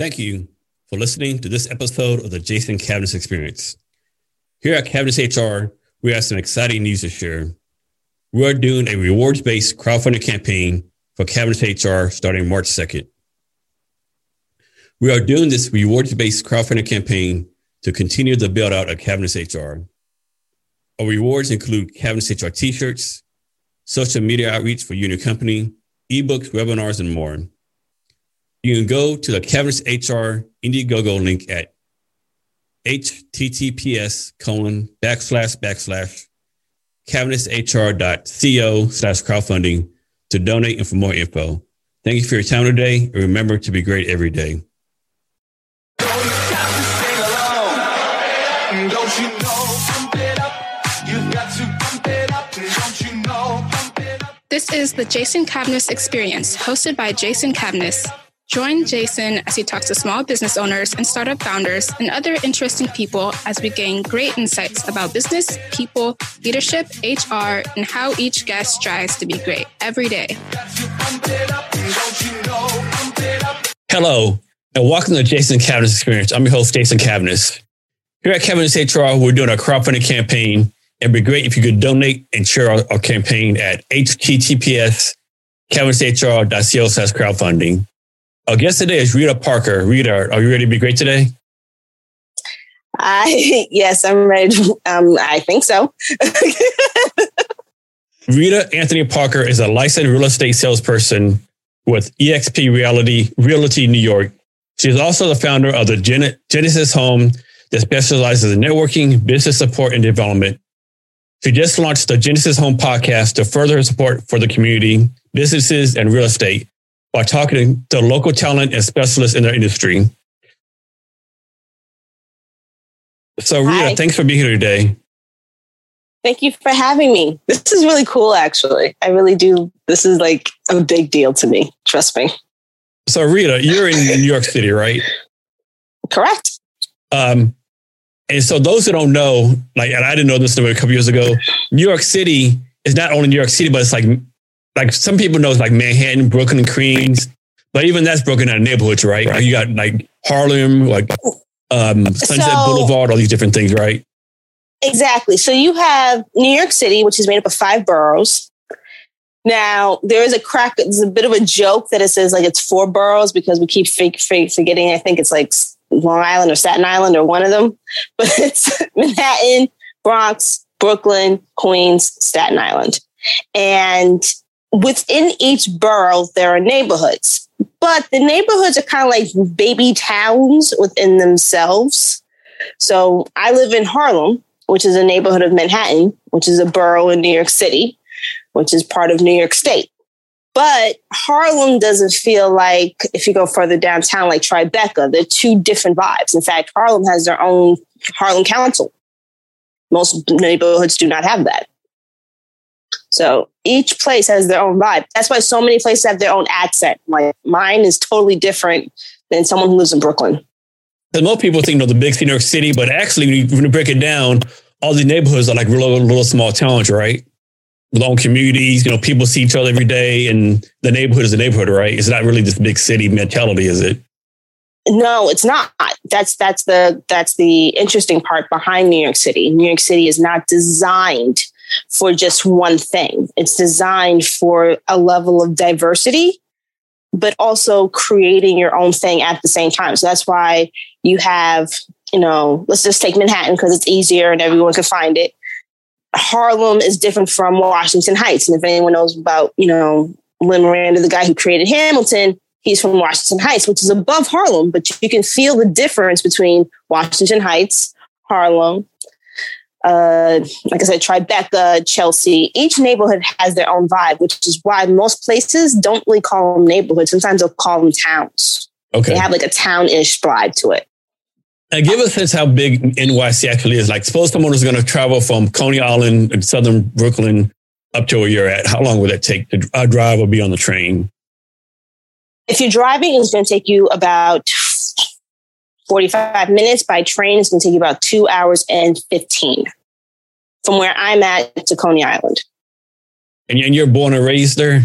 Thank you for listening to this episode of the Jason Cavness Experience. Here at Cavness HR, we have some exciting news to share. We are doing a rewards based crowdfunding campaign for Cavness HR starting March 2nd. We are doing this rewards based crowdfunding campaign to continue the build out of Cavness HR. Our rewards include Cavness HR t shirts, social media outreach for your company, ebooks, webinars, and more. You can go to the Cavness HR Indiegogo link at https colon backslash backslash cavnesshr.co slash crowdfunding to donate and for more info. Thank you for your time today and remember to be great every day. This is the Jason Cavness Experience, hosted by Jason Cavness. Join Jason as he talks to small business owners and startup founders and other interesting people as we gain great insights about business, people, leadership, HR, and how each guest strives to be great every day. Hello, and welcome to Jason Cavness Experience. I'm your host, Jason Cavness. Here at Cavness HR, we're doing a crowdfunding campaign. It'd be great if you could donate and share our, our campaign at https cavnesshr.co slash crowdfunding. Our guest today is Rita Parker. Rita, are you ready to be great today? I yes, I'm ready. Um, I think so. Rita Anthony Parker is a licensed real estate salesperson with EXP Reality Realty New York. She is also the founder of the Gen- Genesis Home that specializes in networking, business support, and development. She just launched the Genesis Home podcast to further her support for the community, businesses, and real estate by talking to local talent and specialists in their industry. So, Rita, Hi. thanks for being here today. Thank you for having me. This is really cool, actually. I really do. This is like a big deal to me. Trust me. So, Rita, you're in New York City, right? Correct. Um, and so, those who don't know, like, and I didn't know this a couple years ago, New York City is not only New York City, but it's like like some people know it's like Manhattan, Brooklyn, Queens, but even that's broken out of neighborhoods, right? right. You got like Harlem, like um, Sunset so, Boulevard, all these different things, right? Exactly. So you have New York City, which is made up of five boroughs. Now there is a crack. It's a bit of a joke that it says like it's four boroughs because we keep fake, fake forgetting. I think it's like Long Island or Staten Island or one of them, but it's Manhattan, Bronx, Brooklyn, Queens, Staten Island, and within each borough, there are neighborhoods, but the neighborhoods are kind of like baby towns within themselves. So I live in Harlem, which is a neighborhood of Manhattan, which is a borough in New York City, which is part of New York State. But Harlem doesn't feel like, if you go further downtown, like Tribeca, they're two different vibes. In fact, Harlem has their own Harlem Council. Most neighborhoods do not have that. So each place has their own vibe. That's why so many places have their own accent. Like mine is totally different than someone who lives in Brooklyn. Because most people think, you know, the big city, New York City, but actually, when you, when you break it down, all these neighborhoods are like little, little small towns, right? With own communities, you know, people see each other every day, and the neighborhood is a neighborhood, right? It's not really this big city mentality, is it? No, it's not. That's that's the that's the interesting part behind New York City. New York City is not designed for just one thing. It's designed for a level of diversity, but also creating your own thing at the same time. So that's why you have, you know, let's just take Manhattan because it's easier and everyone can find it. Harlem is different from Washington Heights. And if anyone knows about, you know, Lin Miranda, the guy who created Hamilton, he's from Washington Heights, which is above Harlem, but you can feel the difference between Washington Heights, Harlem, uh, like I said, Tribeca, Chelsea. Each neighborhood has their own vibe, which is why most places don't really call them neighborhoods. Sometimes they'll call them towns. Okay. They have like a town-ish vibe to it. And give us a sense how big NYC actually is. Like, suppose someone is going to travel from Coney Island in southern Brooklyn up to where you're at. How long would that take to uh, drive or be on the train? If you're driving, it's going to take you about 45 minutes. By train, it's going to take you about two hours and 15 from where I'm at to Coney Island. And you're born and raised there?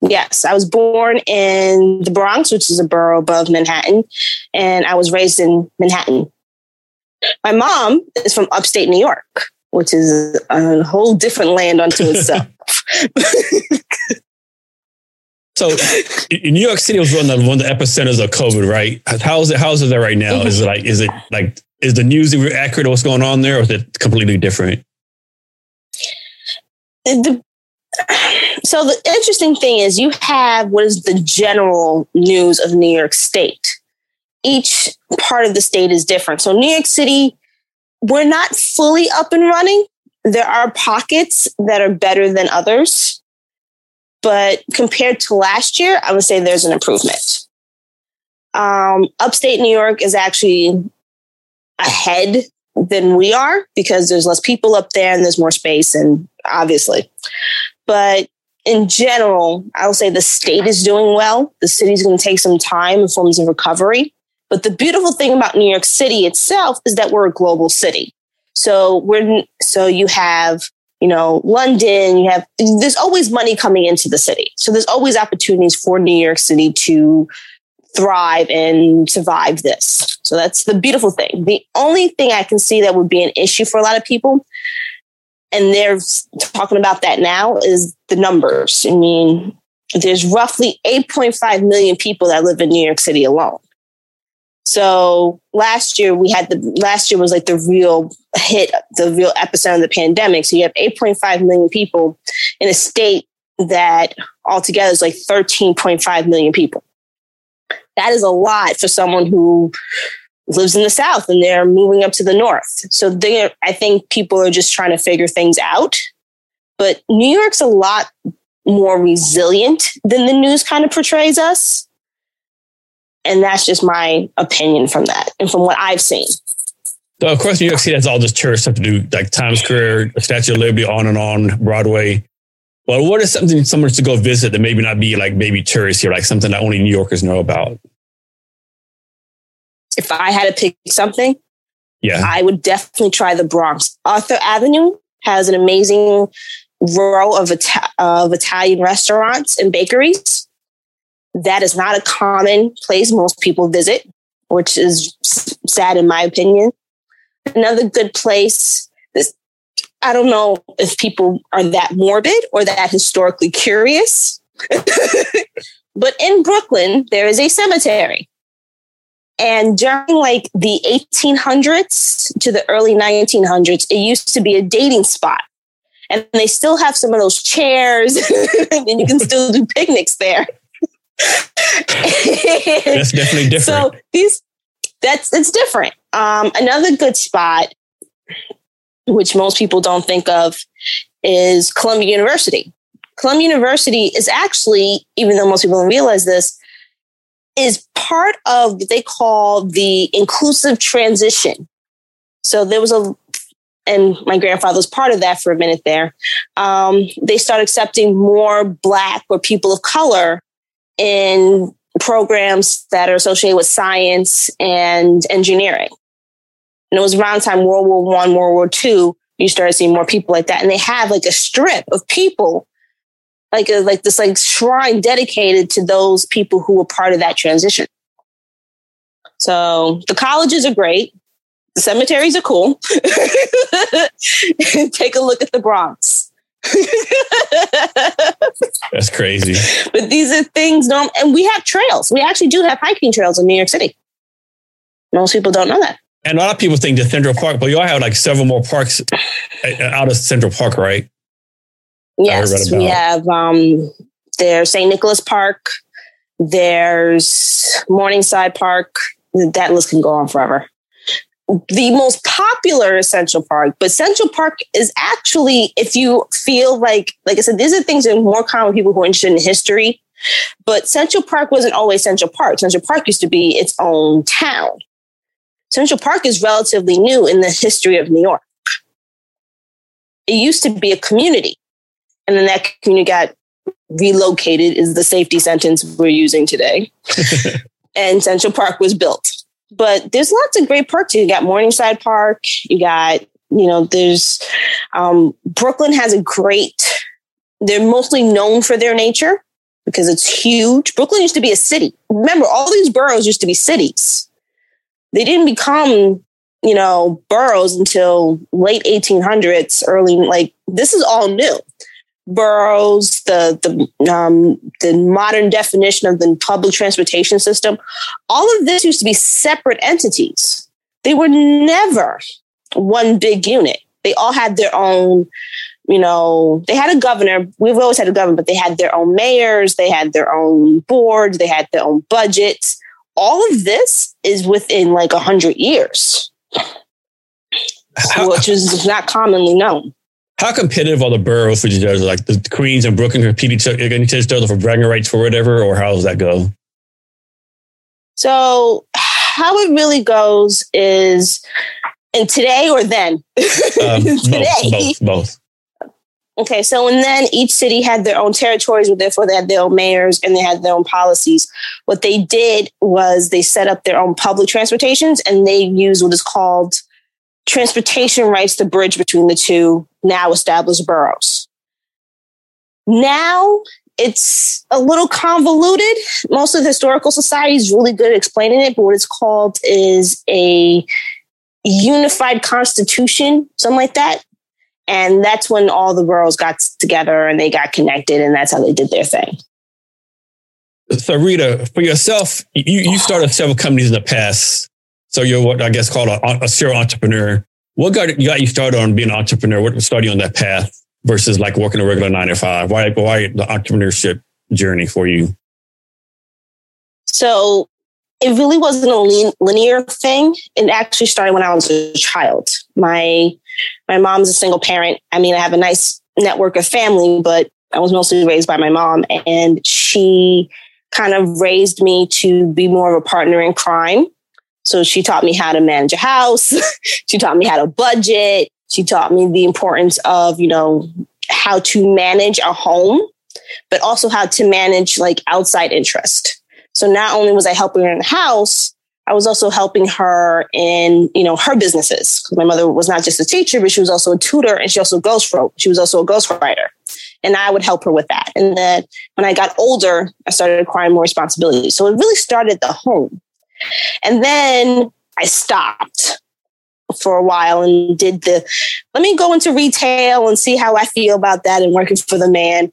Yes, I was born in the Bronx, which is a borough above Manhattan, and I was raised in Manhattan. My mom is from upstate New York, which is a whole different land unto itself. so, New York City was one of the, one of the epicenters of COVID, right? How is it? How is it there right now? Mm-hmm. Is it like? Is it like? Is the news accurate? What's going on there, or is it completely different? The, so the interesting thing is you have what is the general news of New York State. Each part of the state is different. So New York City, we're not fully up and running. There are pockets that are better than others. But compared to last year, I would say there's an improvement. Um, upstate New York is actually ahead than we are because there's less people up there and there's more space and obviously but in general, I will say the state is doing well. The city's going to take some time in forms of recovery. But the beautiful thing about New York City itself is that we're a global city. So we're, so you have, you know, London, you have, there's always money coming into the city. So there's always opportunities for New York City to thrive and survive this. So that's the beautiful thing. The only thing I can see that would be an issue for a lot of people and they're talking about that now is the numbers. I mean, there's roughly 8.5 million people that live in New York City alone. So last year we had the last year was like the real hit, the real epicenter of the pandemic. So you have 8.5 million people in a state that altogether is like 13.5 million people. That is a lot for someone who lives in the South and they're moving up to the North. So they, I think people are just trying to figure things out. But New York's a lot more resilient than the news kind of portrays us. And that's just my opinion from that and from what I've seen. So, of course, New York City has all this tourist stuff to do, like Times Square, Statue of Liberty, on and on, Broadway. Well, what is something someone to go visit that maybe not be like maybe tourists here, like something that only New Yorkers know about? if I had to pick something, yeah, I would definitely try the Bronx. Arthur Avenue has an amazing row of, Ita- of Italian restaurants and bakeries. That is not a common place most people visit, which is sad in my opinion. Another good place is, I don't know if people are that morbid or that historically curious, but in Brooklyn, there is a cemetery. And during like the 1800s to the early 1900s, it used to be a dating spot. And they still have some of those chairs, and you can still do picnics there. That's definitely different. So these, that's it's different. Um, another good spot, which most people don't think of, is Columbia University. Columbia University is actually, even though most people don't realize this, is part of what they call the inclusive transition. So there was a, and my grandfather was part of that for a minute there. Um, they start accepting more Black or people of color in programs that are associated with science and engineering. And it was around time World War One, World War Two, you started seeing more people like that. And they have like a strip of people like a, like this like shrine dedicated to those people who were part of that transition. So the colleges are great. The cemeteries are cool. Take a look at the Bronx. That's crazy. But these are things, no, and we have trails. We actually do have hiking trails in New York City. Most people don't know that. And a lot of people think the Central Park, but you all have like several more parks uh, out of Central Park, right? Yes, we have um, there's St. Nicholas Park. There's Morningside Park. That list can go on forever. The most popular is Central Park, but Central Park is actually, if you feel like, like I said, these are things that are more common with people who are interested in history. But Central Park wasn't always Central Park. Central Park used to be its own town. Central Park is relatively new in the history of New York. It used to be a community and then that community got relocated is the safety sentence we're using today. and Central Park was built. But there's lots of great parks. You got Morningside Park. You got, you know, there's um, Brooklyn has a great. They're mostly known for their nature. because it's huge. Brooklyn used to be a city. Remember, all these boroughs used to be cities. They didn't become, you know, boroughs until late 1800s, early, like, this is all new. Boroughs, the the um, the modern definition of the public transportation system, all of this used to be separate entities. They were never one big unit. They all had their own you know, they had a governor. We've always had a governor, but they had their own mayors, they had their own boards, they had their own budgets. All of this is within like a hundred years, which is not commonly known. How competitive are the boroughs for each other? Like the Queens and Brooklyn compete each other against each other for bragging rights for whatever, or how does that go? So how it really goes is, and today or then? Um, today. Both, both, both. Okay, so and then each city had their own territories, therefore they had their own mayors and they had their own policies. What they did was they set up their own public transportations and they used what is called transportation rights to bridge between the two now established boroughs. Now it's a little convoluted. Most of the historical society is really good at explaining it, but what it's called is a unified constitution, something like that. And that's when all the boroughs got together and they got connected, and that's how they did their thing. So, Rita, for yourself, you, you started several companies in the past. So, you're what I guess called a, a serial entrepreneur. What got, got you started on being an entrepreneur? What started you on that path versus like working a regular nine to five? Why, why the entrepreneurship journey for you? So, it really wasn't a linear thing. It actually started when I was a child. My my mom's a single parent. I mean, I have a nice network of family, but I was mostly raised by my mom, and she kind of raised me to be more of a partner in crime. So she taught me how to manage a house. she taught me how to budget. She taught me the importance of, you know, how to manage a home, but also how to manage like outside interest. So not only was I helping her in the house, I was also helping her in, you know, her businesses. My mother was not just a teacher, but she was also a tutor and she also ghost wrote. She was also a ghostwriter. And I would help her with that. And then when I got older, I started acquiring more responsibilities. So it really started the home. And then I stopped for a while and did the let me go into retail and see how I feel about that and working for the man.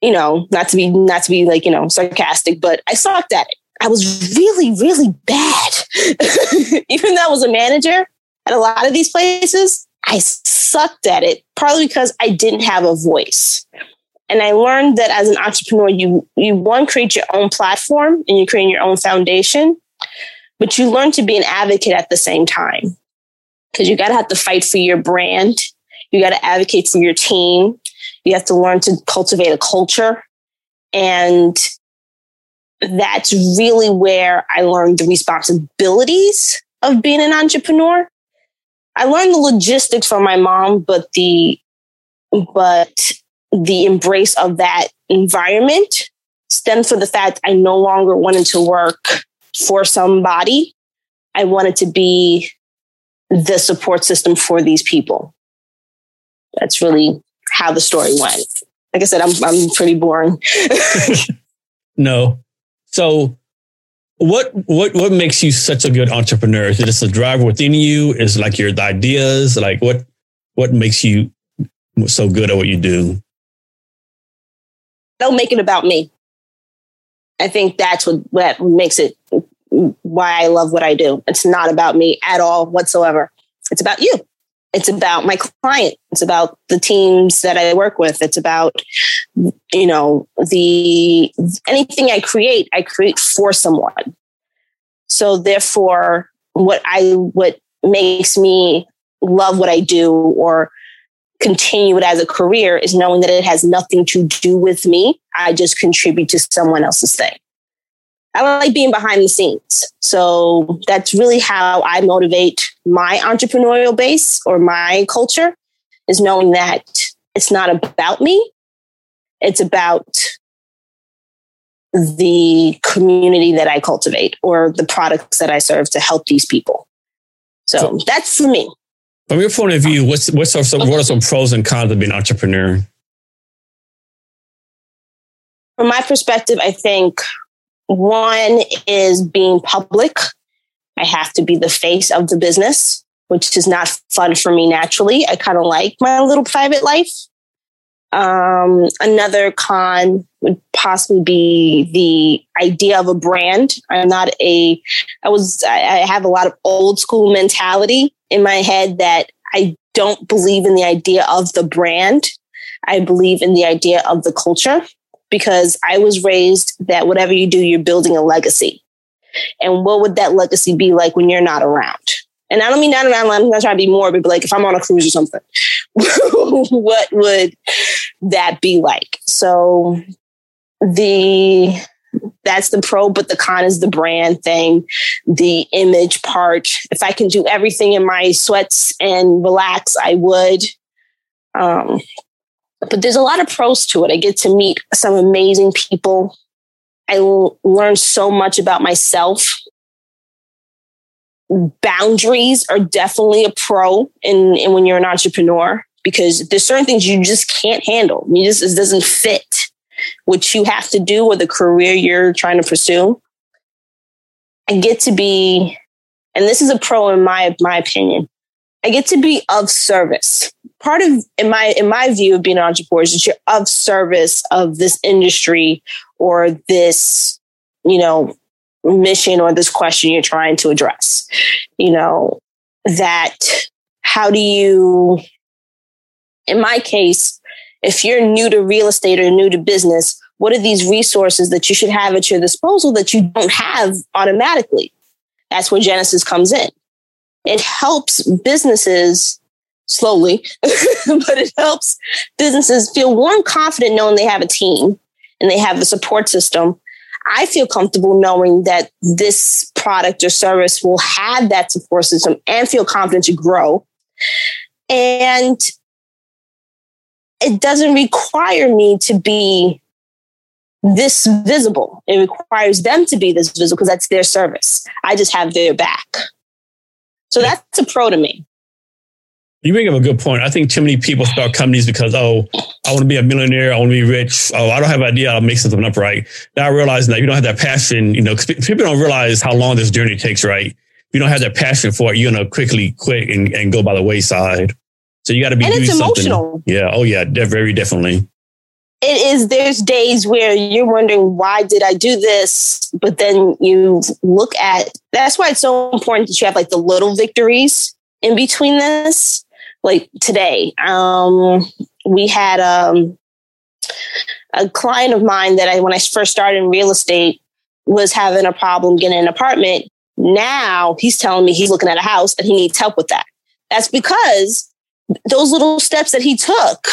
You know, not to be not to be like, you know, sarcastic, but I sucked at it. I was really, really bad. Even though I was a manager at a lot of these places, I sucked at it, partly because I didn't have a voice. And I learned that as an entrepreneur, you you one create your own platform and you create your own foundation, but you learn to be an advocate at the same time. Because you gotta have to fight for your brand. You gotta advocate for your team. You have to learn to cultivate a culture. And that's really where I learned the responsibilities of being an entrepreneur. I learned the logistics from my mom, but the but the embrace of that environment stemmed from the fact I no longer wanted to work for somebody. I wanted to be the support system for these people. That's really how the story went. Like I said, I'm I'm pretty boring. no, so what what what makes you such a good entrepreneur? Is it just a drive within you? Is like your ideas? Like what what makes you so good at what you do? Don't make it about me. I think that's what, what makes it why I love what I do. It's not about me at all whatsoever. It's about you it's about my client it's about the teams that i work with it's about you know the anything i create i create for someone so therefore what i what makes me love what i do or continue it as a career is knowing that it has nothing to do with me i just contribute to someone else's thing I like being behind the scenes. So that's really how I motivate my entrepreneurial base or my culture is knowing that it's not about me. It's about the community that I cultivate or the products that I serve to help these people. So, so that's for me. From your point of view, what's, what's some, what are some pros and cons of being an entrepreneur? From my perspective, I think one is being public. I have to be the face of the business, which is not fun for me naturally. I kind of like my little private life. Um, another con would possibly be the idea of a brand. I'm not a, I was, I have a lot of old school mentality in my head that I don't believe in the idea of the brand. I believe in the idea of the culture because I was raised that whatever you do, you're building a legacy. And what would that legacy be like when you're not around? And I don't mean not around, I'm not trying to be morbid, but like if I'm on a cruise or something, what would that be like? So the that's the pro, but the con is the brand thing, the image part. If I can do everything in my sweats and relax, I would. Um, but there's a lot of pros to it. I get to meet some amazing people. I l- learn so much about myself. Boundaries are definitely a pro in, in when you're an entrepreneur because there's certain things you just can't handle. You just it doesn't fit what you have to do or the career you're trying to pursue. I get to be, and this is a pro in my my opinion. I get to be of service. Part of in my in my view of being an entrepreneur is that you're of service of this industry or this, you know, mission or this question you're trying to address. You know, that how do you in my case, if you're new to real estate or new to business, what are these resources that you should have at your disposal that you don't have automatically? That's where Genesis comes in. It helps businesses slowly, but it helps businesses feel more confident knowing they have a team and they have a support system. I feel comfortable knowing that this product or service will have that support system and feel confident to grow. And it doesn't require me to be this visible. It requires them to be this visible because that's their service. I just have their back. So that's a pro to me. You bring up a good point. I think too many people start companies because, oh, I want to be a millionaire. I want to be rich. Oh, I don't have an idea. I'll make something up right. Now I realize that you don't have that passion, you know, people don't realize how long this journey takes, right? If you don't have that passion for it, you're going to quickly quit and, and go by the wayside. So you got to be and doing it's something. emotional. Yeah. Oh yeah. Very definitely. It is. There's days where you're wondering why did I do this, but then you look at. That's why it's so important that you have like the little victories in between this. Like today, um, we had um, a client of mine that I, when I first started in real estate, was having a problem getting an apartment. Now he's telling me he's looking at a house and he needs help with that. That's because those little steps that he took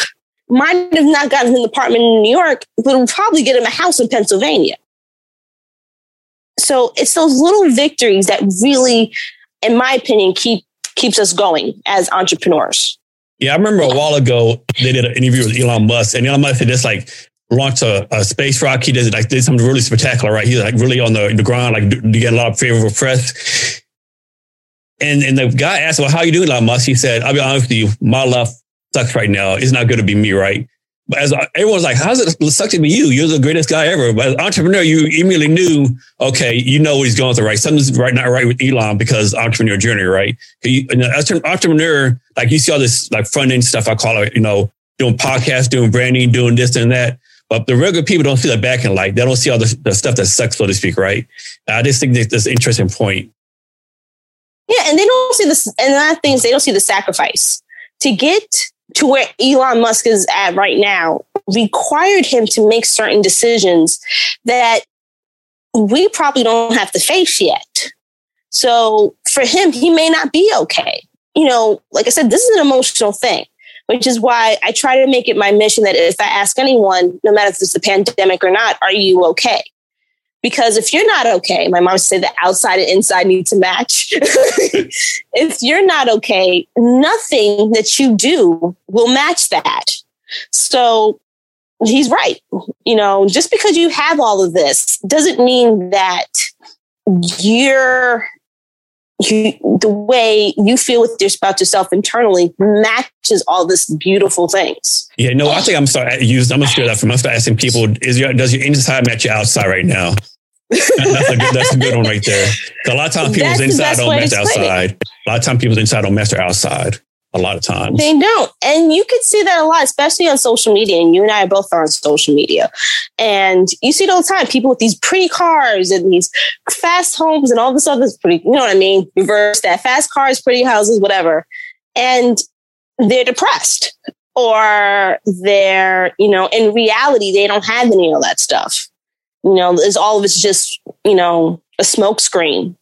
might have not gotten him an apartment in New York, but would probably get him a house in Pennsylvania. So it's those little victories that really, in my opinion, keep keeps us going as entrepreneurs. Yeah, I remember a while ago they did an interview with Elon Musk, and Elon Musk had just like launched a, a space rock. He did like did something really spectacular, right? He's like really on the, the ground, like to get a lot of favorable press. And and the guy asked, "Well, how you doing, Elon Musk?" He said, "I'll be honest with you, my life sucks right now. It's not going to be me, right?" But as everyone's like, "How's it suck to be you? You're the greatest guy ever." But as an entrepreneur, you immediately knew, okay, you know what he's going through, right? Something's right not right with Elon because entrepreneur journey, right? You, as an entrepreneur, like you see all this like front end stuff. I call it, you know, doing podcasts, doing branding, doing this and that. But the regular people don't see the back end light. They don't see all the, the stuff that sucks, so to speak, right? I just think that's an interesting point. Yeah, and they don't see this, and that things they don't see the sacrifice to get to where Elon Musk is at right now. Required him to make certain decisions that we probably don't have to face yet. So for him, he may not be okay. You know, like I said, this is an emotional thing, which is why I try to make it my mission that if I ask anyone, no matter if it's the pandemic or not, are you okay? Because if you're not okay, my mom said the outside and inside need to match. if you're not okay, nothing that you do will match that. So he's right. You know, just because you have all of this doesn't mean that you're you, the way you feel with your, about yourself internally matches all this beautiful things. Yeah, no, I think I'm start use. I'm gonna steal that from. I'm start asking people: Is your does your inside match your outside right now? that's a good. That's a good one right there. A lot of times people's inside don't match outside. It. A lot of times people's inside don't match their outside a lot of times. They don't. And you can see that a lot, especially on social media. And you and I are both are on social media. And you see it all the time. People with these pretty cars and these fast homes and all this other pretty, you know what I mean? Reverse that fast cars, pretty houses, whatever. And they're depressed or they're, you know, in reality, they don't have any of that stuff. You know, it's all of it's just, you know, a smokescreen.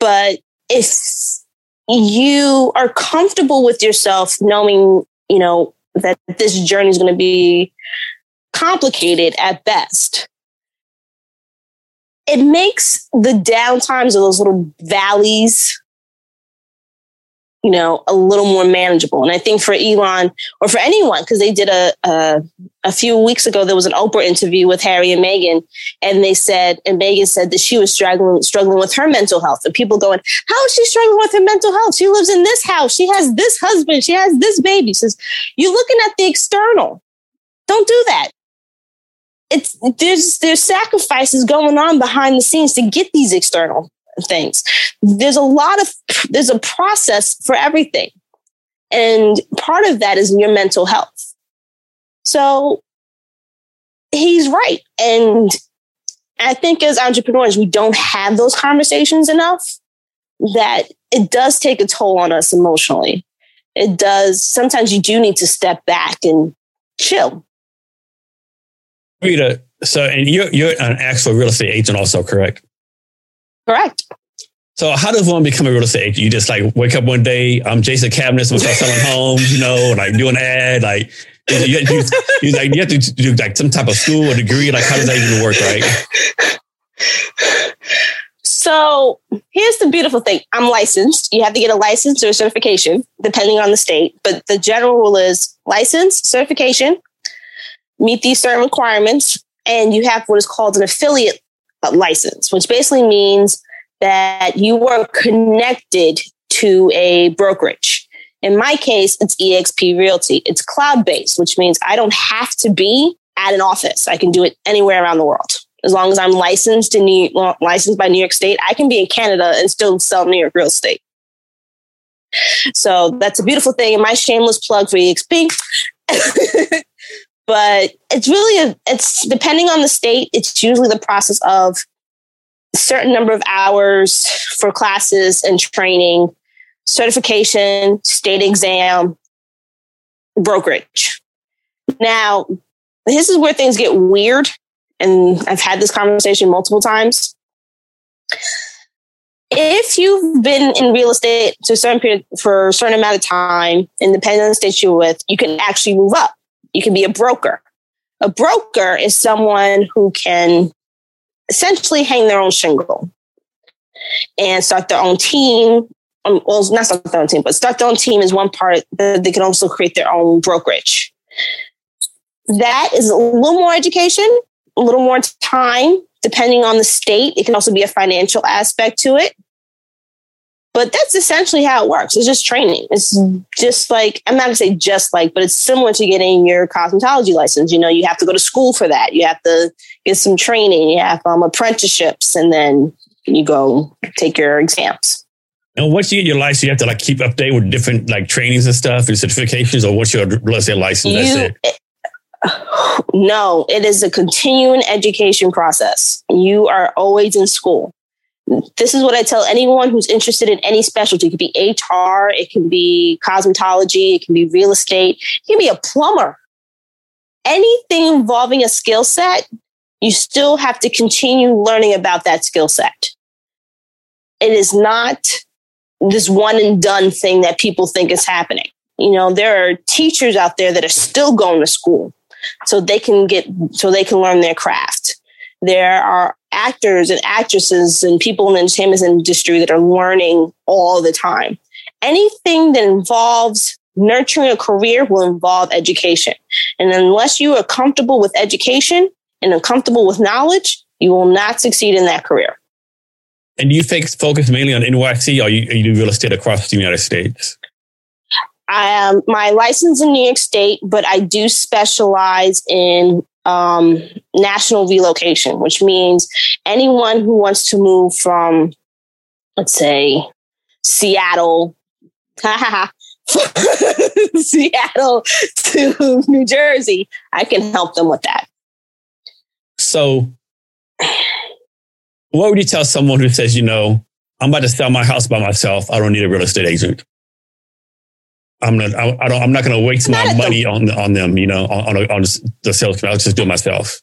But if you are comfortable with yourself knowing, you know, that this journey is going to be complicated at best. It makes the downtimes of those little valleys you know, a little more manageable. And I think for Elon or for anyone, because they did a, a, a few weeks ago, there was an Oprah interview with Harry and Meghan, and they said, and Meghan said that she was struggling struggling with her mental health. And people going, how is she struggling with her mental health? She lives in this house. She has this husband. She has this baby. She says, you're looking at the external. Don't do that. It's there's there's sacrifices going on behind the scenes to get these external things. There's a lot of, there's a process for everything. And part of that is your mental health. So he's right. And I think as entrepreneurs, we don't have those conversations enough that it does take a toll on us emotionally. It does. Sometimes you do need to step back and chill. Rita, so and you're you're an actual real estate agent also, correct? Correct. So how does one become a real estate agent? You just like wake up one day, I'm Jason Cavness, I'm start selling homes, you know, like do an ad, like you, you, you, like, you have to do like some type of school or degree. Like how does that even work, right? So here's the beautiful thing. I'm licensed. You have to get a license or a certification, depending on the state. But the general rule is license, certification, meet these certain requirements, and you have what is called an affiliate license, which basically means that you are connected to a brokerage. In my case, it's eXp Realty. It's cloud based, which means I don't have to be at an office. I can do it anywhere around the world. As long as I'm licensed in New, well, licensed by New York State, I can be in Canada and still sell New York real estate. So that's a beautiful thing. And my shameless plug for EXP. but it's really a, it's depending on the state. It's usually the process of certain number of hours for classes and training, certification, state exam, brokerage. Now, this is where things get weird. And I've had this conversation multiple times. If you've been in real estate to a certain period for a certain amount of time, and depending on the state you're with, you can actually move up. You can be a broker. A broker is someone who can essentially hang their own shingle and start their own team. Um, well, not start their own team, but start their own team is one part. They can also create their own brokerage. That is a little more education, a little more time, depending on the state. It can also be a financial aspect to it. But that's essentially how it works. It's just training. It's just like, I'm not going to say just like, but it's similar to getting your cosmetology license. You know, you have to go to school for that. You have to get some training. You have um, apprenticeships and then you go take your exams. And once you get your license, you have to like keep update with different like trainings and stuff and certifications, or once you're let's say license, you, that's it. No, it is a continuing education process. You are always in school this is what I tell anyone who's interested in any specialty. It could be HR, it can be cosmetology, it can be real estate, it can be a plumber. Anything involving a skill set, you still have to continue learning about that skill set. It is not this one and done thing that people think is happening. You know, there are teachers out there that are still going to school so they can get, so they can learn their craft. There are actors and actresses and people in the entertainment industry that are learning all the time. Anything that involves nurturing a career will involve education. And unless you are comfortable with education and are comfortable with knowledge, you will not succeed in that career. And you focus mainly on NYC or you, you do real estate across the United States? I am my license in New York State, but I do specialize in um, national relocation, which means anyone who wants to move from, let's say, Seattle, Seattle to New Jersey, I can help them with that. So, what would you tell someone who says, you know, I'm about to sell my house by myself. I don't need a real estate agent. I'm not. I, I don't. I'm not going to waste not my money the, on on them. You know, on on, on the sales. I'll just do it myself.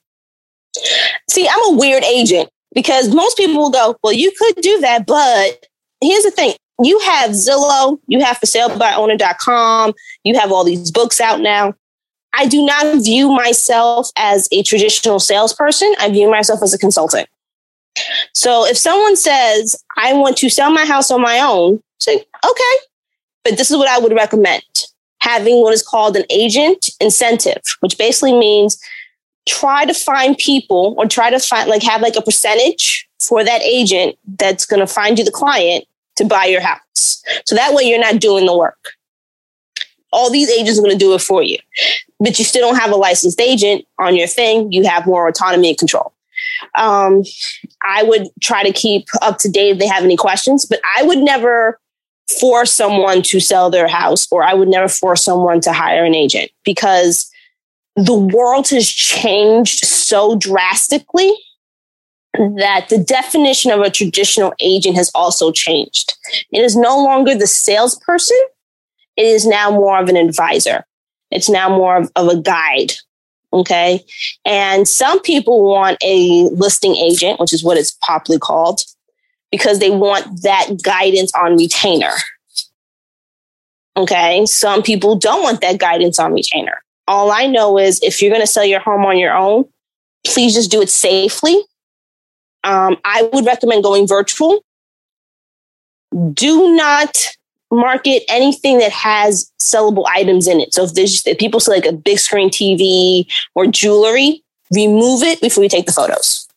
See, I'm a weird agent because most people will go, "Well, you could do that," but here's the thing: you have Zillow, you have for sale by owner.com, you have all these books out now. I do not view myself as a traditional salesperson. I view myself as a consultant. So if someone says, I want to sell my house on my own, say, okay, but this is what I would recommend having what is called an agent incentive, which basically means try to find people or try to find, like, have like a percentage for that agent that's going to find you the client to buy your house. So that way you're not doing the work. All these agents are going to do it for you, but you still don't have a licensed agent on your thing. You have more autonomy and control. Um, I would try to keep up to date if they have any questions, but I would never force someone to sell their house or I would never force someone to hire an agent because the world has changed so drastically that the definition of a traditional agent has also changed. It is no longer the salesperson. It is now more of an advisor. It's now more of, of a guide. Okay. And some people want a listing agent, which is what it's popularly called, because they want that guidance on retainer. Okay. Some people don't want that guidance on retainer. All I know is if you're going to sell your home on your own, please just do it safely um, I would recommend going virtual. Do not market anything that has sellable items in it. So if there's if people see like a big screen TV or jewelry, remove it before you take the photos.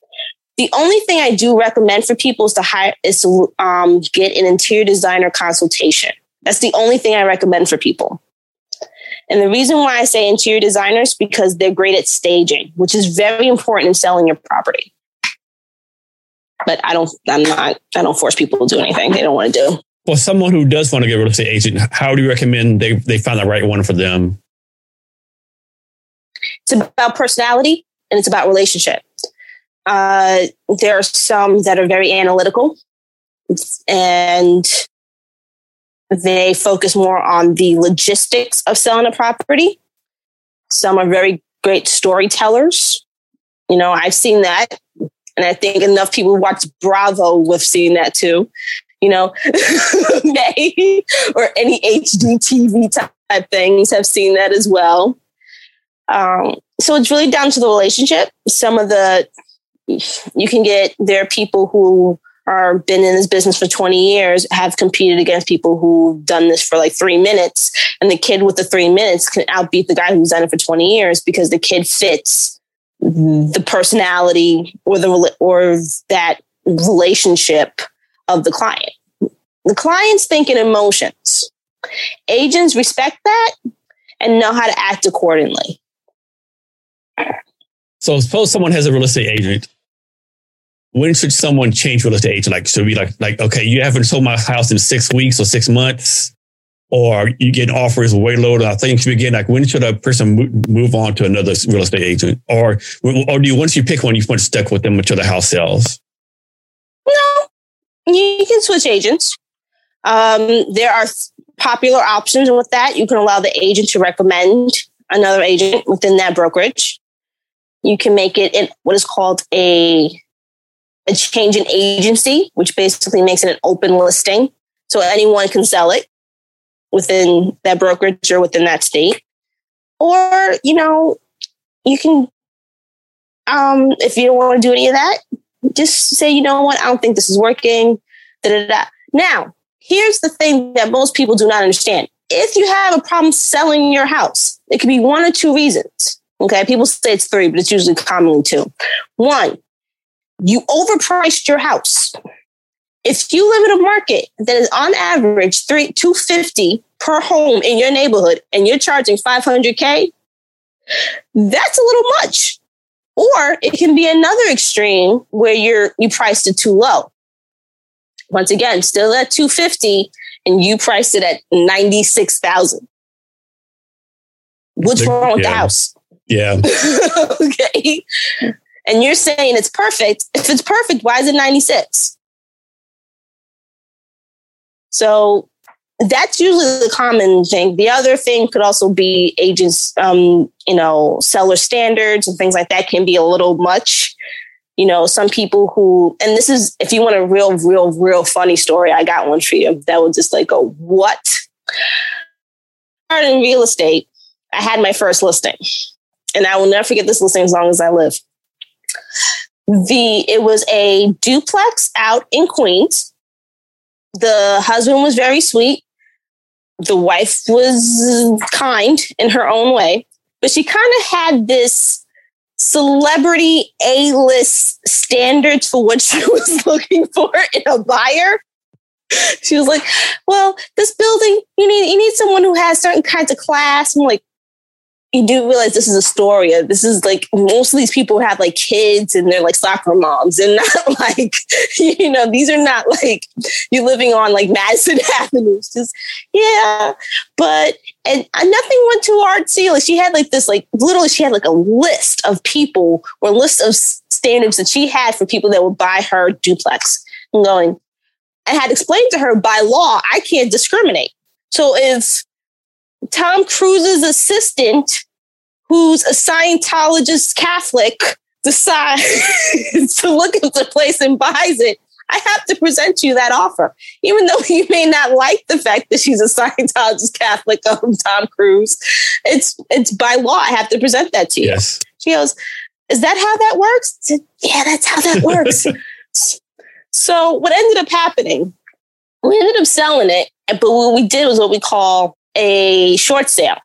The only thing I do recommend for people is to hire is to um, get an interior designer consultation. That's the only thing I recommend for people. And the reason why I say interior designers because they're great at staging, which is very important in selling your property but I don't, I'm not, I don't force people to do anything they don't want to do. Well, someone who does want to get a real estate agent, how do you recommend they, they find the right one for them? It's about personality and it's about relationship. Uh, there are some that are very analytical and they focus more on the logistics of selling a property. Some are very great storytellers. You know, I've seen that and I think enough people watch Bravo with seeing that too. You know, May or any HGTV type things have seen that as well. Um, so it's really down to the relationship. Some of the you can get there are people who are been in this business for 20 years have competed against people who've done this for like three minutes and the kid with the three minutes can outbeat the guy who's done it for 20 years because the kid fits mm-hmm. the personality or the or that relationship of the client. The client's thinking emotions. Agents respect that and know how to act accordingly. So suppose someone has a real estate agent. When should someone change real estate agent? Like should be like like okay, you haven't sold my house in six weeks or six months or you get offers way lower than I think you begin. Like when should a person move on to another real estate agent, or or do you once you pick one, you want to stick with them until the house sells? No, you can switch agents. Um, there are popular options with that. You can allow the agent to recommend another agent within that brokerage. You can make it in what is called a a change in agency, which basically makes it an open listing, so anyone can sell it within that brokerage or within that state. Or, you know, you can, um, if you don't want to do any of that, just say, you know what, I don't think this is working. Da, da, da. Now, here's the thing that most people do not understand. If you have a problem selling your house, it could be one or two reasons. Okay. People say it's three, but it's usually commonly two. One, you overpriced your house. if you live in a market that is on average three 250 per home in your neighborhood and you're charging 500k that's a little much or it can be another extreme where you're you priced it too low once again still at 250 and you priced it at 96000 what's wrong with yeah. the house Yeah. okay and you're saying it's perfect if it's perfect why is it 96 so that's usually the common thing. The other thing could also be agents, um, you know, seller standards and things like that can be a little much. You know, some people who, and this is, if you want a real, real, real funny story, I got one for you that will just like go, what? In real estate, I had my first listing, and I will never forget this listing as long as I live. The it was a duplex out in Queens the husband was very sweet. The wife was kind in her own way, but she kind of had this celebrity A list standards for what she was looking for in a buyer. She was like, "Well, this building, you need you need someone who has certain kinds of class." I'm like, you do realize this is a story. This is like most of these people have like kids and they're like soccer moms and not like, you know, these are not like you're living on like Madison Avenue. It's just, yeah. But, and nothing went too artsy. Like she had like this, like literally, she had like a list of people or list of standards that she had for people that would buy her duplex. I'm going, I had explained to her by law, I can't discriminate. So if Tom Cruise's assistant who's a Scientologist Catholic decides to look at the place and buys it, I have to present you that offer. Even though you may not like the fact that she's a Scientologist Catholic of Tom Cruise, it's it's by law. I have to present that to you. Yes. She goes, Is that how that works? Said, yeah, that's how that works. so what ended up happening, we ended up selling it, but what we did was what we call a short sale.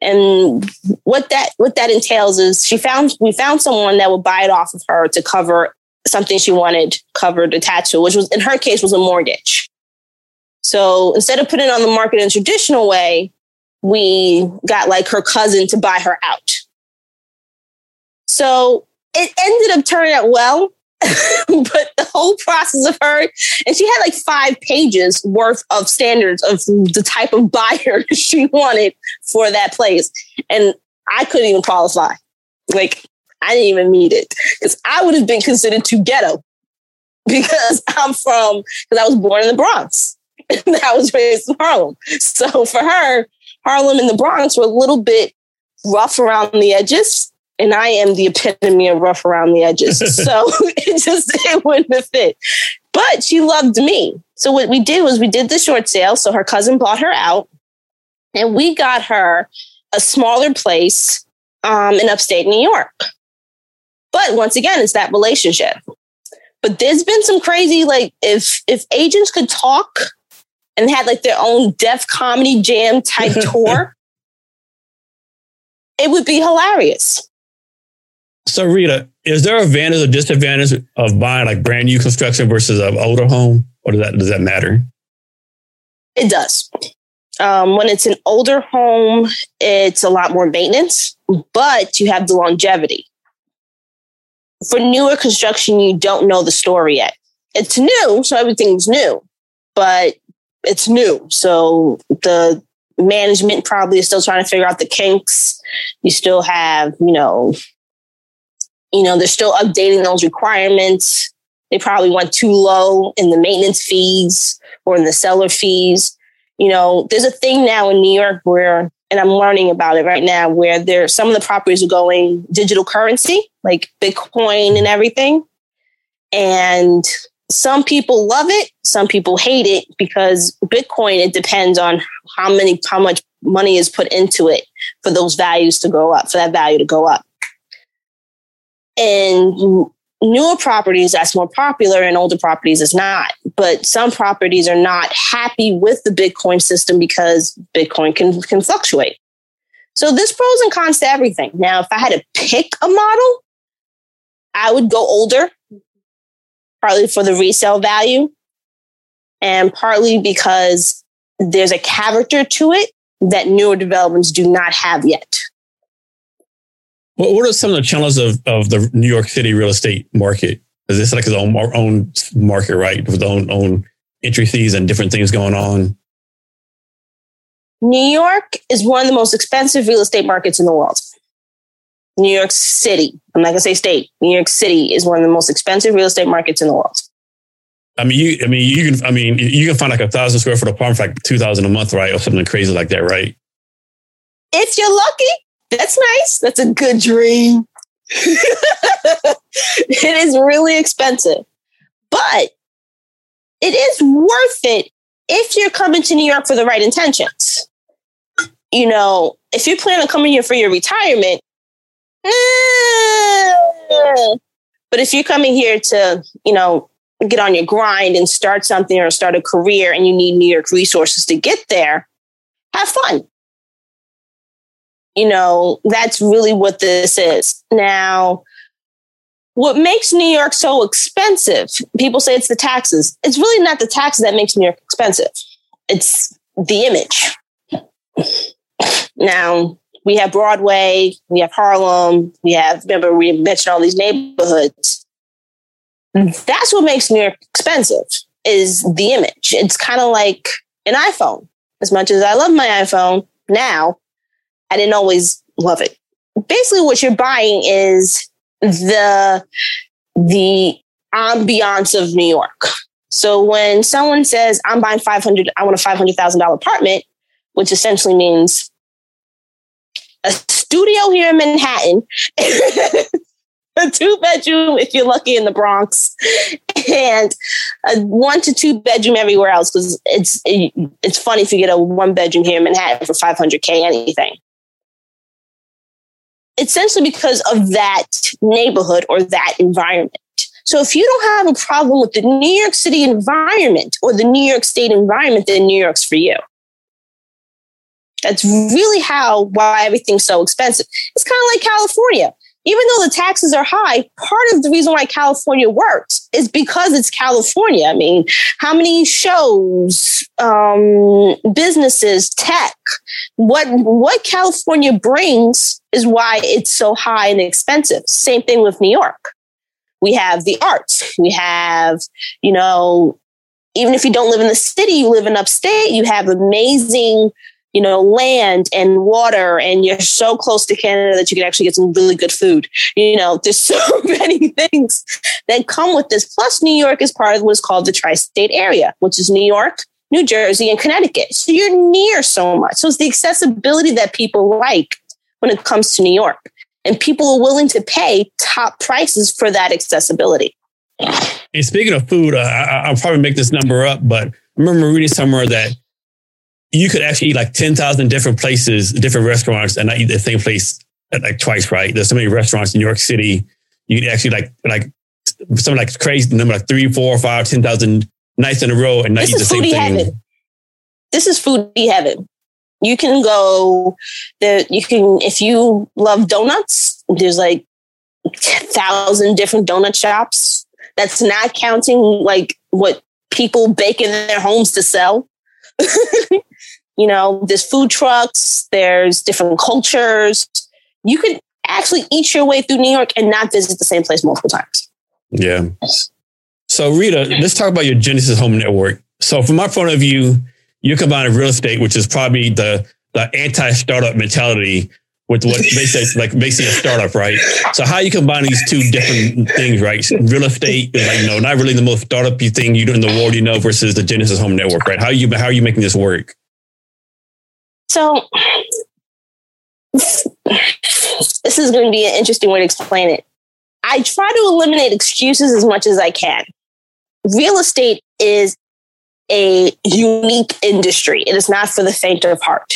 And what that what that entails is she found we found someone that would buy it off of her to cover something she wanted covered attached to, which was in her case was a mortgage. So instead of putting it on the market in a traditional way, we got like her cousin to buy her out. So it ended up turning out well, but the whole process of her, and she had like five pages worth of standards of the type of buyer she wanted for that place. And I couldn't even qualify. Like, I didn't even meet it because I would have been considered too ghetto because I'm from, because I was born in the Bronx and I was raised in Harlem. So for her, Harlem and the Bronx were a little bit rough around the edges and I am the epitome of rough around the edges. so it just it wouldn't have fit. But she loved me. So what we did was we did the short sale. So her cousin bought her out, and we got her a smaller place um, in upstate New York. But once again, it's that relationship. But there's been some crazy like if if agents could talk and had like their own Def Comedy Jam type tour, it would be hilarious. So Rita, is there an advantage or disadvantage of buying like brand new construction versus an older home, or does that does that matter? It does. Um, when it's an older home, it's a lot more maintenance, but you have the longevity. For newer construction, you don't know the story yet. It's new, so everything's new, but it's new. So the management probably is still trying to figure out the kinks. You still have, you know, you know, they're still updating those requirements. They probably went too low in the maintenance fees or in the seller fees. You know, there's a thing now in New York where, and I'm learning about it right now, where there some of the properties are going digital currency, like Bitcoin and everything. And some people love it, some people hate it because Bitcoin, it depends on how many, how much money is put into it for those values to go up, for that value to go up. And newer properties, that's more popular, and older properties is not. But some properties are not happy with the Bitcoin system because Bitcoin can, can fluctuate. So there's pros and cons to everything. Now, if I had to pick a model, I would go older, partly for the resale value. and partly because there's a character to it that newer developments do not have yet. What, what are some of the challenges of, of the New York City real estate market? Is this like its own, own market, right? With own, own entry fees and different things going on? New York is one of the most expensive real estate markets in the world. New York City, I'm not going to say state, New York City is one of the most expensive real estate markets in the world. I mean, you, I mean, you can, I mean, you can find like a thousand square foot apartment for like 2000 a month, right? Or something crazy like that, right? If you're lucky, that's nice. That's a good dream. it is really expensive, but it is worth it if you're coming to New York for the right intentions. You know, if you plan on coming here for your retirement, eh, but if you're coming here to, you know, get on your grind and start something or start a career and you need New York resources to get there, have fun. You know, that's really what this is. Now, what makes New York so expensive? People say it's the taxes. It's really not the taxes that makes New York expensive. It's the image. Now, we have Broadway, we have Harlem, we have, remember, we mentioned all these neighborhoods. That's what makes New York expensive is the image. It's kind of like an iPhone. As much as I love my iPhone now, I didn't always love it. Basically, what you're buying is the the ambiance of New York. So when someone says, "I'm buying 500, I want a five hundred thousand dollar apartment," which essentially means a studio here in Manhattan, a two bedroom if you're lucky in the Bronx, and a one to two bedroom everywhere else because it's it, it's funny if you get a one bedroom here in Manhattan for 500k anything essentially because of that neighborhood or that environment. So if you don't have a problem with the New York City environment or the New York State environment, then New York's for you. That's really how why everything's so expensive. It's kind of like California even though the taxes are high, part of the reason why California works is because it's California. I mean, how many shows, um, businesses, tech, what what California brings is why it's so high and expensive. Same thing with New York. We have the arts. We have, you know, even if you don't live in the city, you live in upstate, you have amazing you know, land and water, and you're so close to Canada that you can actually get some really good food. You know, there's so many things that come with this. Plus, New York is part of what's called the tri state area, which is New York, New Jersey, and Connecticut. So you're near so much. So it's the accessibility that people like when it comes to New York. And people are willing to pay top prices for that accessibility. And speaking of food, uh, I, will probably make this number up, but I remember reading somewhere that you could actually eat like 10,000 different places, different restaurants, and not eat the same place uh, like twice, right? There's so many restaurants in New York City. You could actually like, like something like crazy number, like three, four, five, 10,000 nights in a row and not this eat the same thing. Heaven. This is foodie heaven. You can go there. You can, if you love donuts, there's like thousand different donut shops. That's not counting like what people bake in their homes to sell. you know, there's food trucks, there's different cultures. You could actually eat your way through New York and not visit the same place multiple times. Yeah. So, Rita, let's talk about your Genesis Home Network. So, from my point of view, you combine real estate, which is probably the, the anti startup mentality with what makes it like basically a startup, right? So how you combine these two different things, right? Real estate is like, you know, not really the most startup thing you do in the world, you know, versus the Genesis Home Network, right? How you how are you making this work? So this is going to be an interesting way to explain it. I try to eliminate excuses as much as I can. Real estate is a unique industry. It is not for the faint of heart.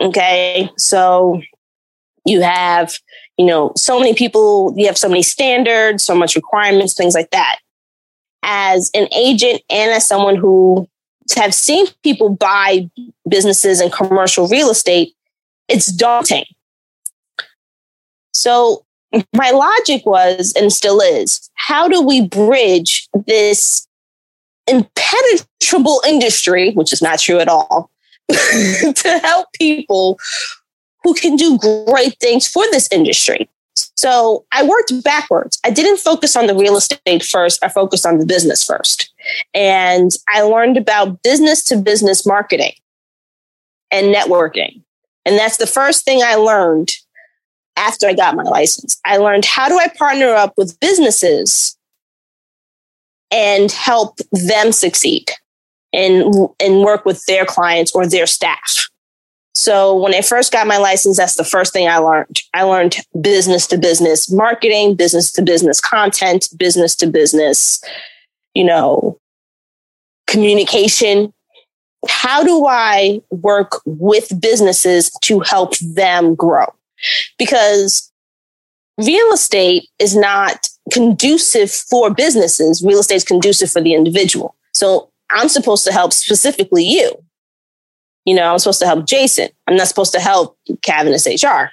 Okay. So you have, you know, so many people, you have so many standards, so much requirements, things like that. As an agent and as someone who have seen people buy businesses and commercial real estate, it's daunting. So my logic was and still is how do we bridge this impenetrable industry, which is not true at all, to help people who can do great things for this industry. So I worked backwards. I didn't focus on the real estate first. I focused on the business first. And I learned about business to business marketing and networking. And that's the first thing I learned after I got my license. I learned how do I partner up with businesses and help them succeed and, and work with their clients or their staff. So when I first got my license, that's the first thing I learned. I learned business to business marketing, business to business content, business to business, you know, communication. How do I work with businesses to help them grow? Because real estate is not conducive for businesses. Real estate is conducive for the individual. So I'm supposed to help specifically you. You know, I'm supposed to help Jason. I'm not supposed to help Cavness HR.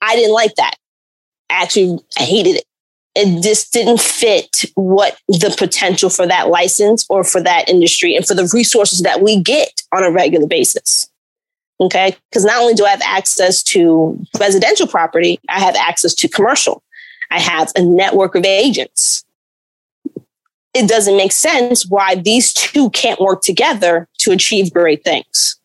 I didn't like that. Actually, I hated it. It just didn't fit what the potential for that license or for that industry and for the resources that we get on a regular basis. Okay. Because not only do I have access to residential property, I have access to commercial. I have a network of agents it doesn't make sense why these two can't work together to achieve great things.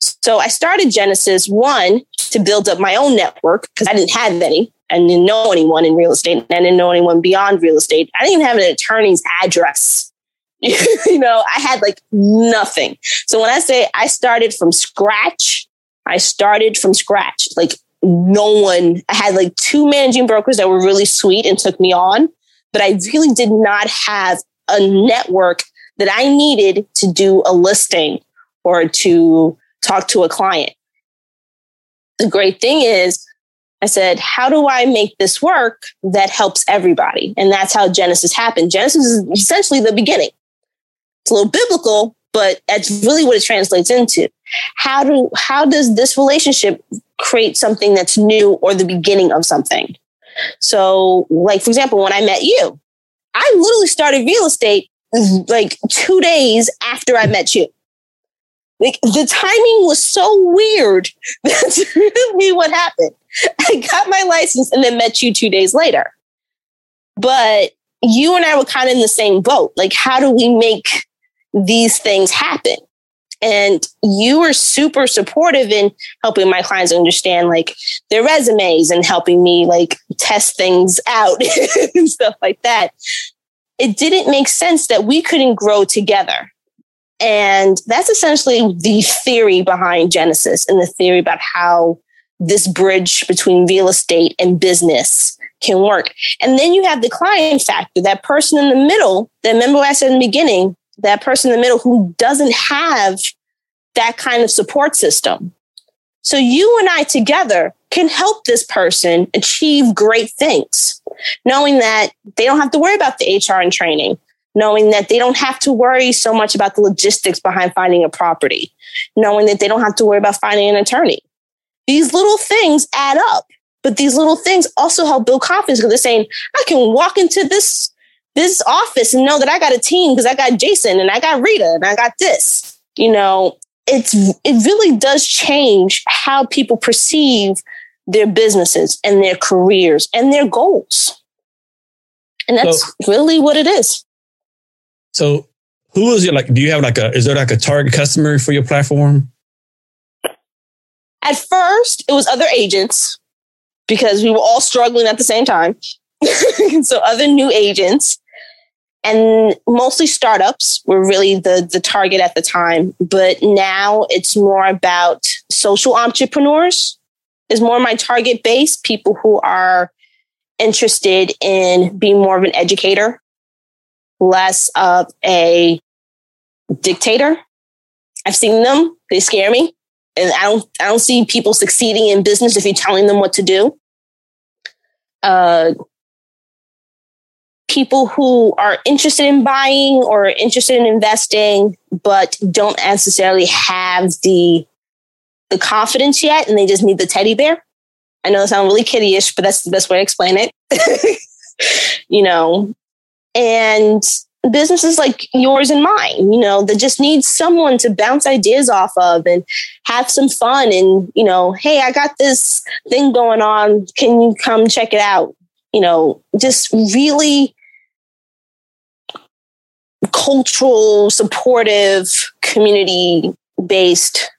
So I started Genesis one to build up my own network because I didn't have any. I didn't know anyone in real estate. I didn't know anyone beyond real estate. I didn't even have an attorney's address. you know, I had like nothing. So when I say I started from scratch, I started from scratch. Like no one, I had like two managing brokers that were really sweet and took me on but I really did not have a network that I needed to do a listing or to talk to a client. The great thing is, I said, how do I make this work that helps everybody? And that's how Genesis happened. Genesis is essentially the beginning. It's a little biblical, but that's really what it translates into. How do how does this relationship create something that's new or the beginning of something? So, like, for example, when I met you, I literally started real estate like two days after I met you. Like the timing was so weird. That's really what happened. I got my license and then met you two days later. But you and I were kind of in the same boat. Like, how do we make these things happen? And you were super supportive in helping my clients understand like their resumes and helping me like test things out and stuff like that. It didn't make sense that we couldn't grow together. And that's essentially the theory behind Genesis and the theory about how this bridge between real estate and business can work. And then you have the client factor, that person in the middle, that remember I said in the beginning, that person in the middle who doesn't have that kind of support system. So you and I together can help this person achieve great things, knowing that they don't have to worry about the HR and training, knowing that they don't have to worry so much about the logistics behind finding a property, knowing that they don't have to worry about finding an attorney. These little things add up, but these little things also help build confidence because they're saying, I can walk into this this office and know that I got a team because I got Jason and I got Rita and I got this. You know, it's it really does change how people perceive their businesses and their careers and their goals. And that's so, really what it is. So who is your like do you have like a is there like a target customer for your platform? At first, it was other agents because we were all struggling at the same time. so other new agents and mostly startups were really the the target at the time but now it's more about social entrepreneurs is more my target base people who are interested in being more of an educator less of a dictator. I've seen them. They scare me. And i don't i don't see people succeeding in business if you're telling them what to do. Uh, people who are interested in buying or interested in investing, but don't necessarily have the the confidence yet, and they just need the teddy bear. I know it sounds really kiddyish, but that's the best way to explain it. you know, and businesses like yours and mine, you know, that just need someone to bounce ideas off of and have some fun. And, you know, hey, I got this thing going on. Can you come check it out? You know, just really cultural, supportive, community based,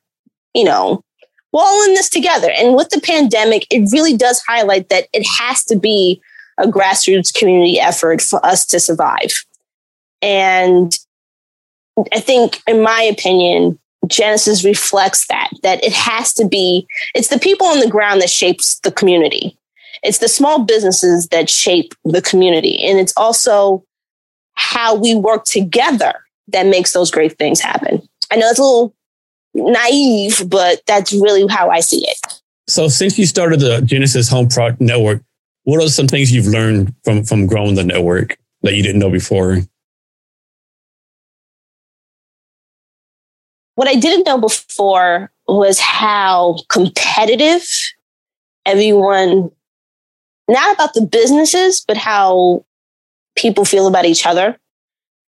you know, we're all in this together. And with the pandemic, it really does highlight that it has to be a grassroots community effort for us to survive. And I think, in my opinion, Genesis reflects that, that it has to be, it's the people on the ground that shapes the community. It's the small businesses that shape the community. And it's also how we work together that makes those great things happen. I know it's a little naive, but that's really how I see it. So since you started the Genesis Home Pro Network, what are some things you've learned from, from growing the network that you didn't know before? What I didn't know before was how competitive everyone, not about the businesses, but how people feel about each other.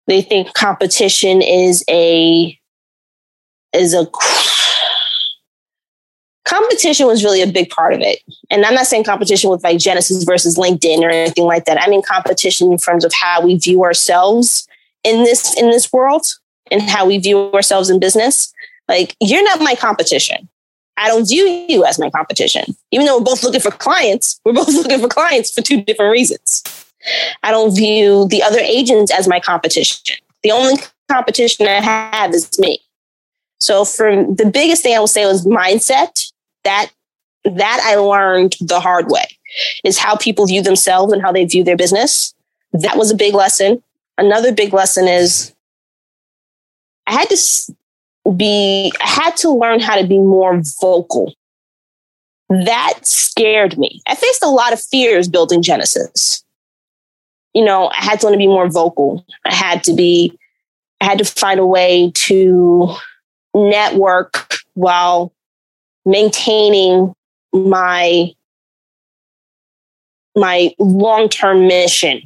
They think competition is a is a competition was really a big part of it. And I'm not saying competition with like Genesis versus LinkedIn or anything like that. I mean competition in terms of how we view ourselves in this in this world and how we view ourselves in business. Like you're not my competition. I don't view you as my competition. Even though we're both looking for clients, we're both looking for clients for two different reasons. I don't view the other agents as my competition. The only competition I have is me. So from the biggest thing I would say was mindset. That that I learned the hard way is how people view themselves and how they view their business. That was a big lesson. Another big lesson is I had to be I had to learn how to be more vocal. That scared me. I faced a lot of fears building Genesis you know, I had to learn to be more vocal. I had to be, I had to find a way to network while maintaining my my long-term mission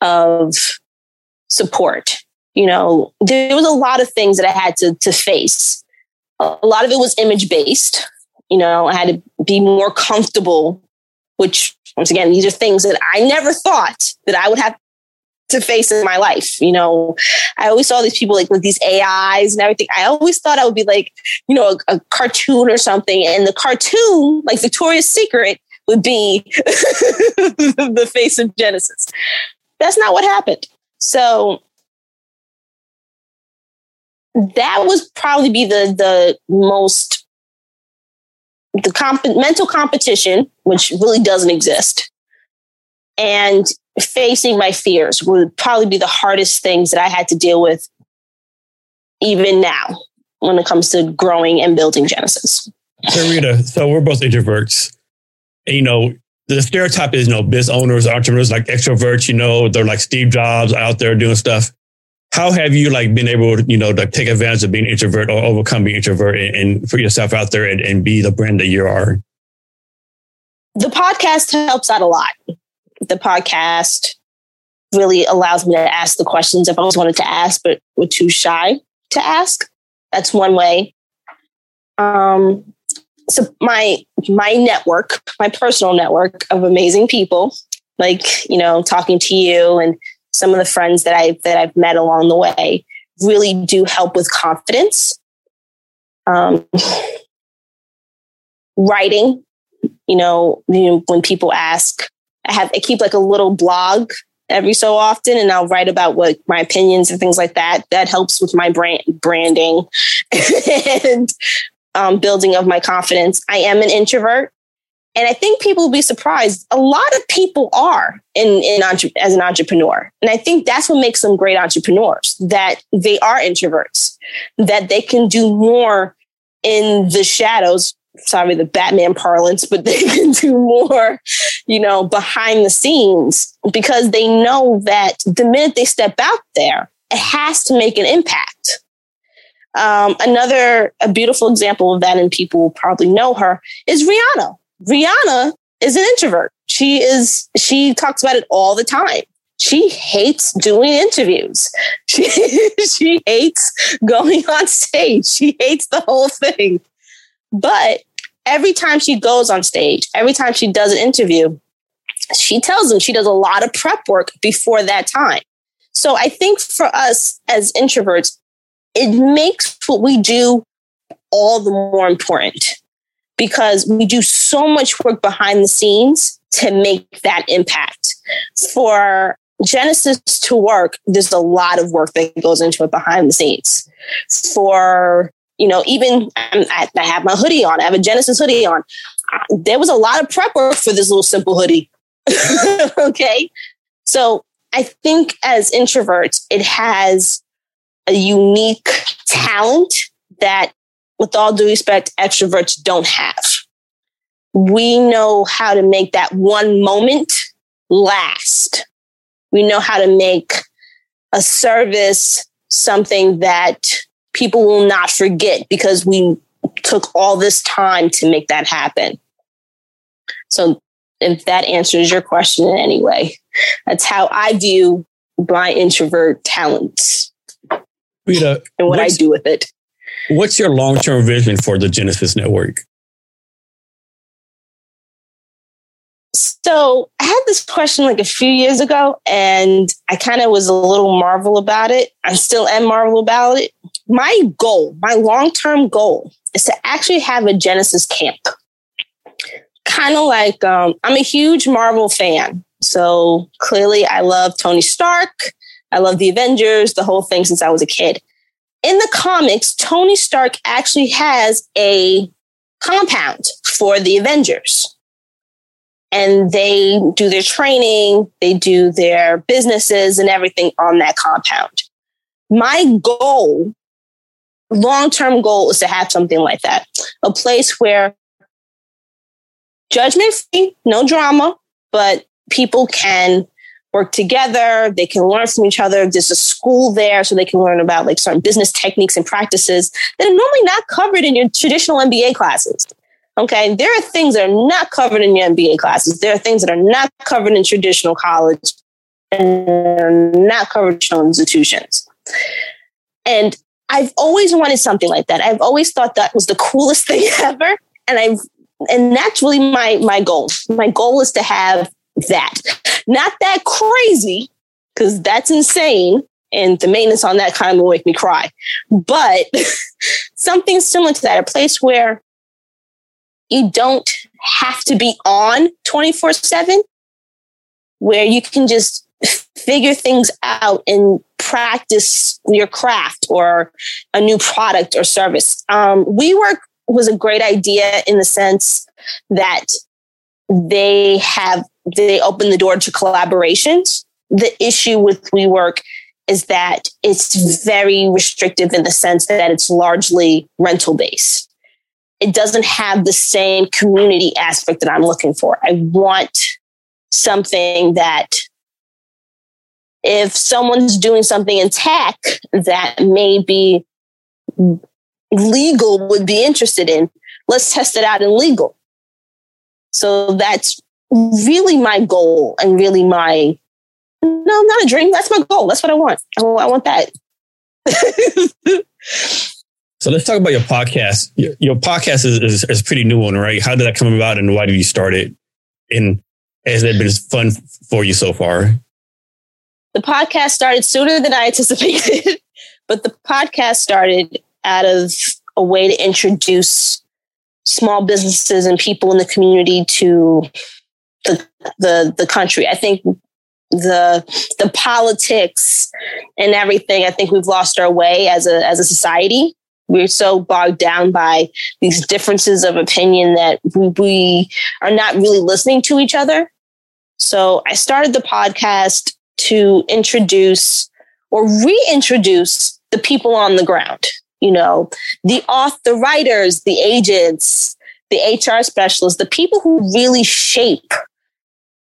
of support. You know there was a lot of things that i had to to face. A lot of it was image based you know i had to be more comfortable which once again, these are things that I never thought that I would have to face in my life. You know, I always saw these people like with these AIs and everything. I always thought I would be like, you know, a, a cartoon or something. And the cartoon, like Victoria's Secret, would be the face of Genesis. That's not what happened. So that was probably be the the most the comp- mental competition, which really doesn't exist, and facing my fears would probably be the hardest things that I had to deal with even now when it comes to growing and building Genesis. So Rita, so we're both introverts. And, you know, the stereotype is, you know, business owners, entrepreneurs like extroverts, you know, they're like Steve Jobs out there doing stuff how have you like been able to, you know, to take advantage of being introvert or overcome being introvert and, and put yourself out there and, and be the brand that you are? The podcast helps out a lot. The podcast really allows me to ask the questions I've always wanted to ask, but were too shy to ask. That's one way. Um, so my my network, my personal network of amazing people, like you know, talking to you and some of the friends that I've that I've met along the way really do help with confidence. Um, writing, you know, you know, when people ask, I have I keep like a little blog every so often, and I'll write about what my opinions and things like that. That helps with my brand branding and um, building of my confidence. I am an introvert. And I think people will be surprised. A lot of people are in, in as an entrepreneur. And I think that's what makes them great entrepreneurs, that they are introverts, that they can do more in the shadows. Sorry, the Batman parlance, but they can do more, you know, behind the scenes because they know that the minute they step out there, it has to make an impact. Um, another a beautiful example of that, and people will probably know her, is Rihanna. Rihanna is an introvert. She is, she talks about it all the time. she hates doing interviews. She, she hates going on stage. She hates the whole thing. But every time she goes on stage, every time she does an interview, she tells them she does a lot of prep work before that time. So I think for us as introverts, it makes what we do all the more important because we do so much work behind the scenes to make that impact. For Genesis to work, there's a lot of work that goes into it behind the scenes. For, you know, even um, I, I have my hoodie on, I have a Genesis hoodie on. There was a lot of prep work for this little simple hoodie. okay. So I think as introverts, it has a unique talent that, with all due respect, extroverts don't have. We know how to make that one moment last. We know how to make a service something that people will not forget because we took all this time to make that happen. So if that answers your question in any way. That's how I view my introvert talents Rita, and what I do with it. What's your long term vision for the Genesis Network? So I had this question like a few years ago, and I kind of was a little marvel about it. I still am marvel about it. My goal, my long term goal, is to actually have a Genesis camp kind of like um, I'm a huge Marvel fan. So clearly, I love Tony Stark. I love the Avengers, the whole thing since I was a kid. In the comics, Tony Stark actually has a compound for the Avengers. And they do their training, they do their businesses and everything on that compound. My goal, long term goal, is to have something like that a place where judgment free, no drama, but people can work together. They can learn from each other. There's a school there so they can learn about like certain business techniques and practices that are normally not covered in your traditional MBA classes. Okay. There are things that are not covered in your MBA classes. There are things that are not covered in traditional college and not covered in institutions. And I've always wanted something like that. I've always thought that was the coolest thing ever. And I've and that's really my my goal. My goal is to have that. Not that crazy, because that's insane. And the maintenance on that kind of will make me cry. But something similar to that, a place where you don't have to be on 24 7, where you can just figure things out and practice your craft or a new product or service. Um, WeWork was a great idea in the sense that they have they open the door to collaborations. The issue with WeWork is that it's very restrictive in the sense that it's largely rental based. It doesn't have the same community aspect that I'm looking for. I want something that if someone's doing something in tech that may be legal would be interested in. Let's test it out in legal. So that's really my goal and really my, no, not a dream. That's my goal. That's what I want. I, I want that. so let's talk about your podcast. Your, your podcast is, is, is, a pretty new one, right? How did that come about and why did you start it? And has it been fun for you so far? The podcast started sooner than I anticipated, but the podcast started out of a way to introduce small businesses and people in the community to the the, the country. I think the the politics and everything. I think we've lost our way as a as a society. We're so bogged down by these differences of opinion that we, we are not really listening to each other. So I started the podcast to introduce or reintroduce the people on the ground you know, the author, the writers, the agents, the HR specialists, the people who really shape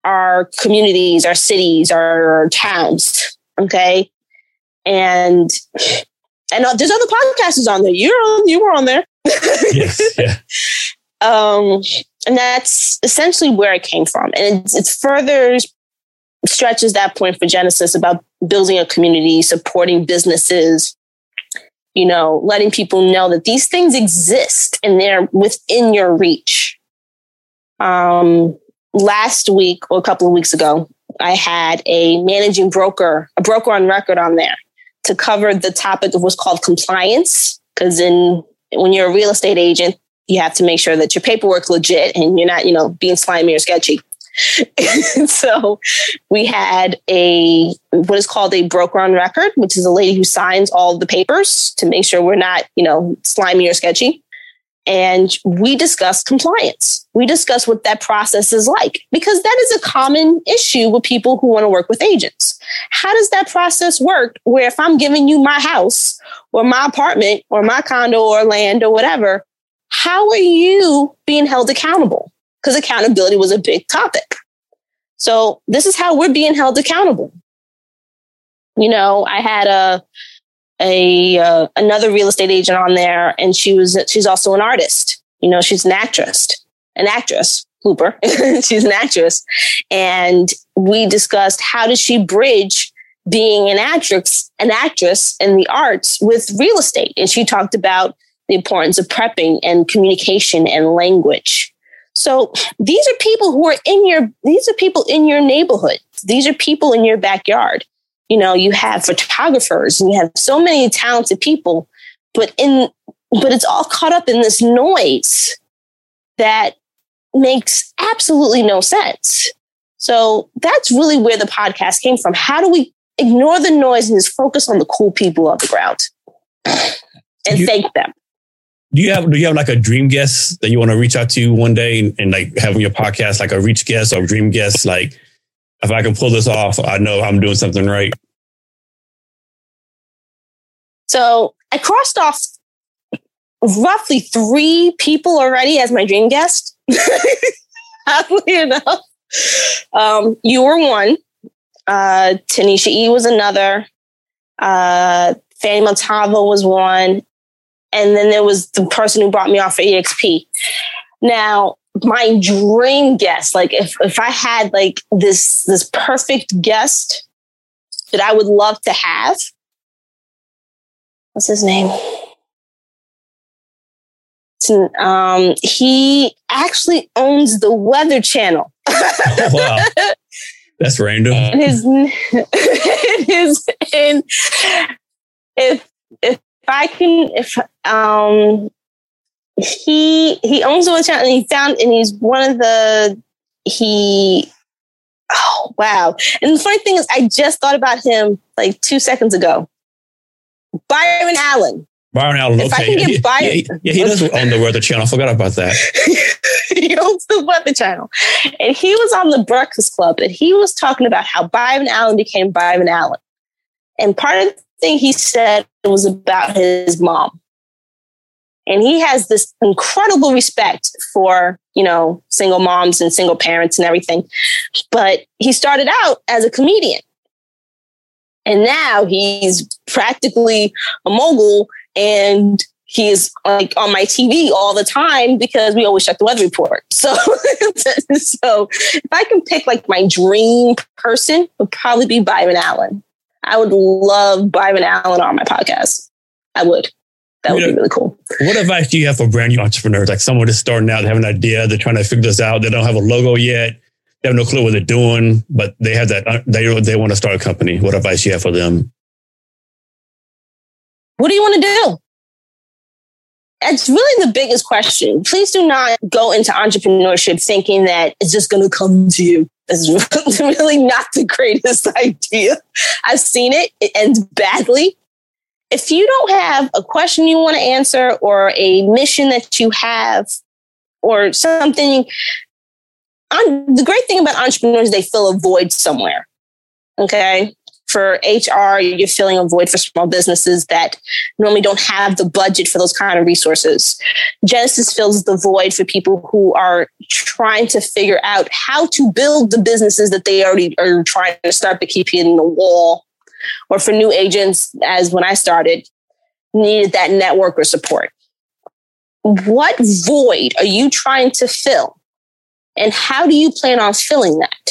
our communities, our cities, our towns. Okay. And and uh, there's other podcasters on there. You're on, you were on there. yes. Yeah. Um, and that's essentially where it came from. And it, it furthers stretches that point for Genesis about building a community, supporting businesses, you know, letting people know that these things exist and they're within your reach. Um, last week or a couple of weeks ago, I had a managing broker, a broker on record on there to cover the topic of what's called compliance. Because in when you're a real estate agent, you have to make sure that your paperwork's legit and you're not, you know, being slimy or sketchy. so we had a what is called a broker on record, which is a lady who signs all the papers to make sure we're not, you know, slimy or sketchy. And we discussed compliance. We discussed what that process is like because that is a common issue with people who want to work with agents. How does that process work? Where if I'm giving you my house or my apartment or my condo or land or whatever, how are you being held accountable? Because accountability was a big topic. So this is how we're being held accountable. You know, I had a a uh, another real estate agent on there, and she was she's also an artist. You know, she's an actress, an actress. Hooper, she's an actress, and we discussed how does she bridge being an actress, an actress in the arts with real estate, and she talked about the importance of prepping and communication and language. So these are people who are in your, these are people in your neighborhood. These are people in your backyard. You know you have photographers and you have so many talented people but in but it's all caught up in this noise that makes absolutely no sense. So that's really where the podcast came from. How do we ignore the noise and just focus on the cool people on the ground? And you, thank them do you have do you have like a dream guest that you want to reach out to one day and, and like having your podcast like a reach guest or dream guest like if I can pull this off, I know I'm doing something right. So I crossed off roughly three people already as my dream guest. Happily enough. Um, you were one. Uh, Tanisha E was another. Uh, Fanny Montavo was one. And then there was the person who brought me off for EXP. Now, my dream guest, like if, if I had like this, this perfect guest that I would love to have, what's his name? Um, he actually owns the Weather Channel. wow. That's random. And his, his, and if I can, if, um, he he owns the channel and he found and he's one of the he oh wow. And the funny thing is i just thought about him like two seconds ago. Byron allen. Byron allen if okay. I can get byron, yeah, yeah, he does own the weather channel. I forgot about that. He owns the weather channel. And he was on the breakfast club and he was talking about how byron allen became byron allen. And part of thing he said was about his mom and he has this incredible respect for, you know, single moms and single parents and everything. But he started out as a comedian. And now he's practically a mogul and he's like on my TV all the time because we always check the weather report. So, so if I can pick like my dream person, it would probably be Byron Allen. I would love Byron Allen on my podcast. I would that would be really cool. What advice do you have for brand new entrepreneurs? Like someone just starting out, they have an idea, they're trying to figure this out, they don't have a logo yet, they have no clue what they're doing, but they have that uh, they they want to start a company. What advice do you have for them? What do you want to do? It's really the biggest question. Please do not go into entrepreneurship thinking that it's just going to come to you. It's really not the greatest idea. I've seen it. It ends badly if you don't have a question you want to answer or a mission that you have or something, the great thing about entrepreneurs, they fill a void somewhere. Okay. For HR, you're filling a void for small businesses that normally don't have the budget for those kind of resources. Genesis fills the void for people who are trying to figure out how to build the businesses that they already are trying to start, but keep in the wall or for new agents, as when I started, needed that network or support. What void are you trying to fill? And how do you plan on filling that?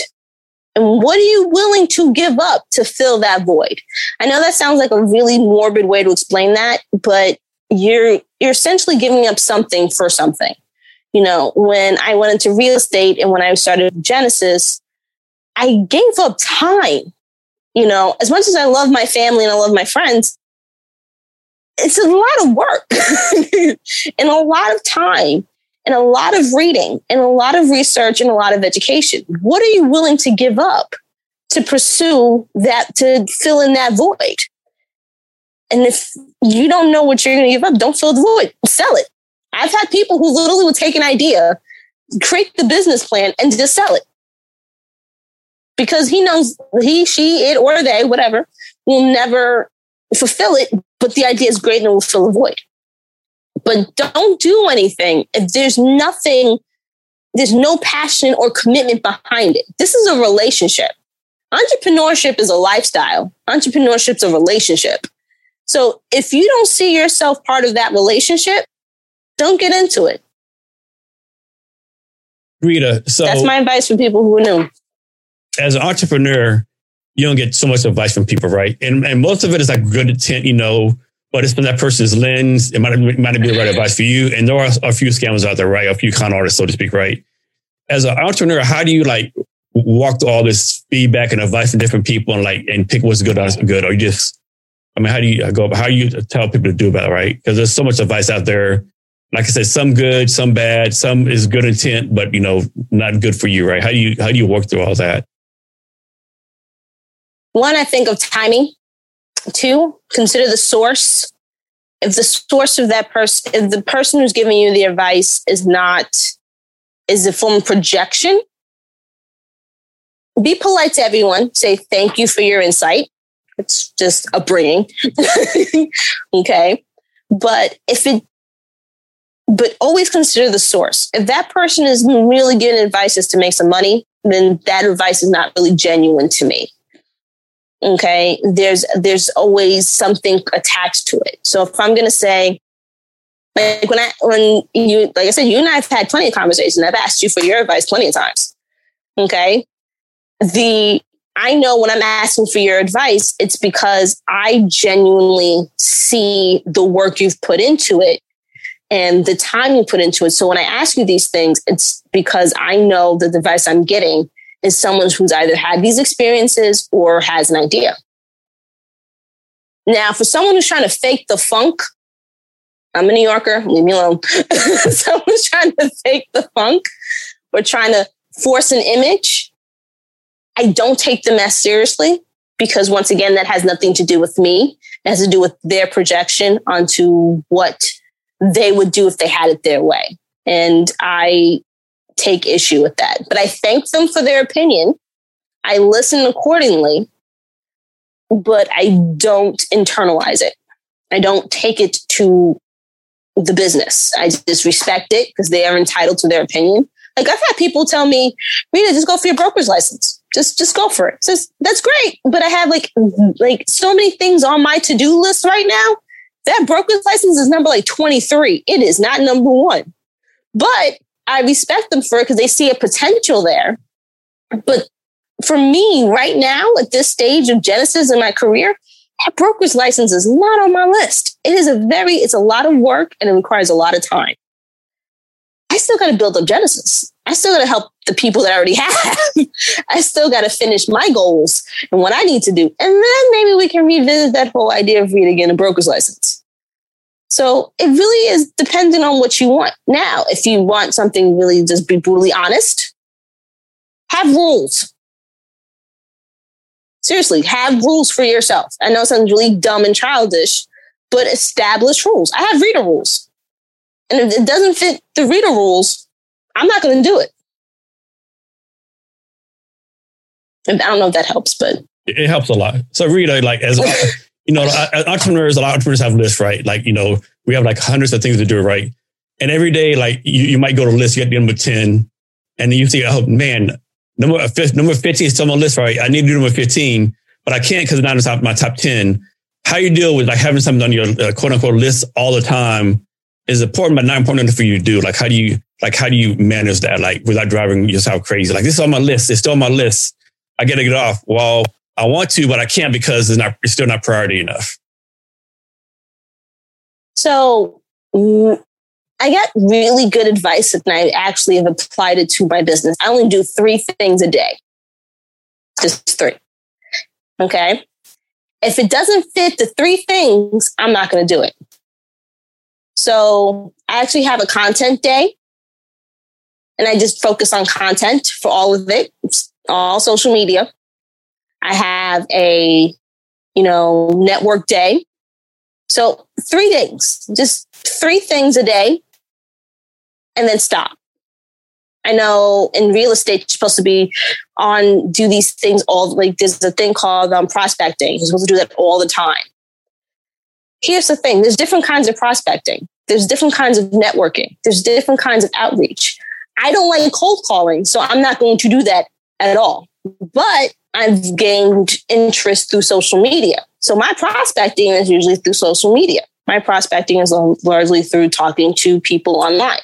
And what are you willing to give up to fill that void? I know that sounds like a really morbid way to explain that, but you're you're essentially giving up something for something. You know, when I went into real estate and when I started Genesis, I gave up time. You know, as much as I love my family and I love my friends, it's a lot of work and a lot of time and a lot of reading and a lot of research and a lot of education. What are you willing to give up to pursue that, to fill in that void? And if you don't know what you're going to give up, don't fill the void, sell it. I've had people who literally will take an idea, create the business plan, and just sell it. Because he knows he, she, it, or they, whatever, will never fulfill it, but the idea is great and it will fill a void. But don't do anything if there's nothing, there's no passion or commitment behind it. This is a relationship. Entrepreneurship is a lifestyle, entrepreneurship is a relationship. So if you don't see yourself part of that relationship, don't get into it. Rita, so that's my advice for people who are new. As an entrepreneur, you don't get so much advice from people, right? And, and most of it is like good intent, you know, but it's from that person's lens. It might, it might be the right advice for you. And there are a few scammers out there, right? A few con artists, so to speak, right? As an entrepreneur, how do you like walk through all this feedback and advice from different people and like, and pick what's good, what's good? Or you just, I mean, how do you uh, go, how do you tell people to do about it, right? Because there's so much advice out there. Like I said, some good, some bad, some is good intent, but you know, not good for you, right? How do you, how do you work through all that? One, I think of timing. Two, consider the source. If the source of that person, if the person who's giving you the advice is not, is a form of projection, be polite to everyone. Say thank you for your insight. It's just upbringing. okay. But if it, but always consider the source. If that person is really giving advice is to make some money, then that advice is not really genuine to me okay there's there's always something attached to it. So if i'm going to say like when i when you like i said you and i've had plenty of conversations. I've asked you for your advice plenty of times okay? The i know when i'm asking for your advice it's because i genuinely see the work you've put into it and the time you put into it. So when i ask you these things it's because i know the advice i'm getting is someone who's either had these experiences or has an idea. Now, for someone who's trying to fake the funk, I'm a New Yorker, leave me alone. Someone's trying to fake the funk or trying to force an image. I don't take them as seriously because once again, that has nothing to do with me. It has to do with their projection onto what they would do if they had it their way. And I take issue with that. But I thank them for their opinion. I listen accordingly, but I don't internalize it. I don't take it to the business. I just respect it because they are entitled to their opinion. Like I've had people tell me, Rita, just go for your broker's license. Just just go for it. Says that's great. But I have like like so many things on my to-do list right now. That broker's license is number like 23. It is not number one. But I respect them for it because they see a potential there. But for me, right now, at this stage of Genesis in my career, that broker's license is not on my list. It is a very, it's a lot of work and it requires a lot of time. I still got to build up Genesis. I still got to help the people that I already have. I still got to finish my goals and what I need to do. And then maybe we can revisit that whole idea of reading in a broker's license. So it really is dependent on what you want. Now, if you want something really just be brutally honest, have rules. Seriously, have rules for yourself. I know it sounds really dumb and childish, but establish rules. I have Rita rules. And if it doesn't fit the Rita rules, I'm not going to do it. And I don't know if that helps, but it helps a lot. So Rita, like as you know, entrepreneurs, a lot of entrepreneurs have lists, right? Like, you know, we have like hundreds of things to do, right? And every day, like you, you might go to a list, you get number 10, and then you see, oh man, number, number 15 is still on the list, right? I need to do number 15, but I can't because it's not in top, my top 10. How you deal with like having something on your uh, quote unquote list all the time is important, but not important for you to do. Like, how do you, like, how do you manage that? Like, without driving yourself crazy? Like, this is on my list. It's still on my list. I got to get off. Well, I want to, but I can't because it's not, it's still not priority enough. So mm, I got really good advice and I actually have applied it to my business. I only do three things a day. Just three. Okay. If it doesn't fit the three things, I'm not going to do it. So I actually have a content day and I just focus on content for all of it, all social media. I have a, you know, network day. So three things, just three things a day and then stop. I know in real estate, you're supposed to be on, do these things all, like there's a thing called um, prospecting. You're supposed to do that all the time. Here's the thing. There's different kinds of prospecting. There's different kinds of networking. There's different kinds of outreach. I don't like cold calling, so I'm not going to do that at all. But I've gained interest through social media. So my prospecting is usually through social media. My prospecting is largely through talking to people online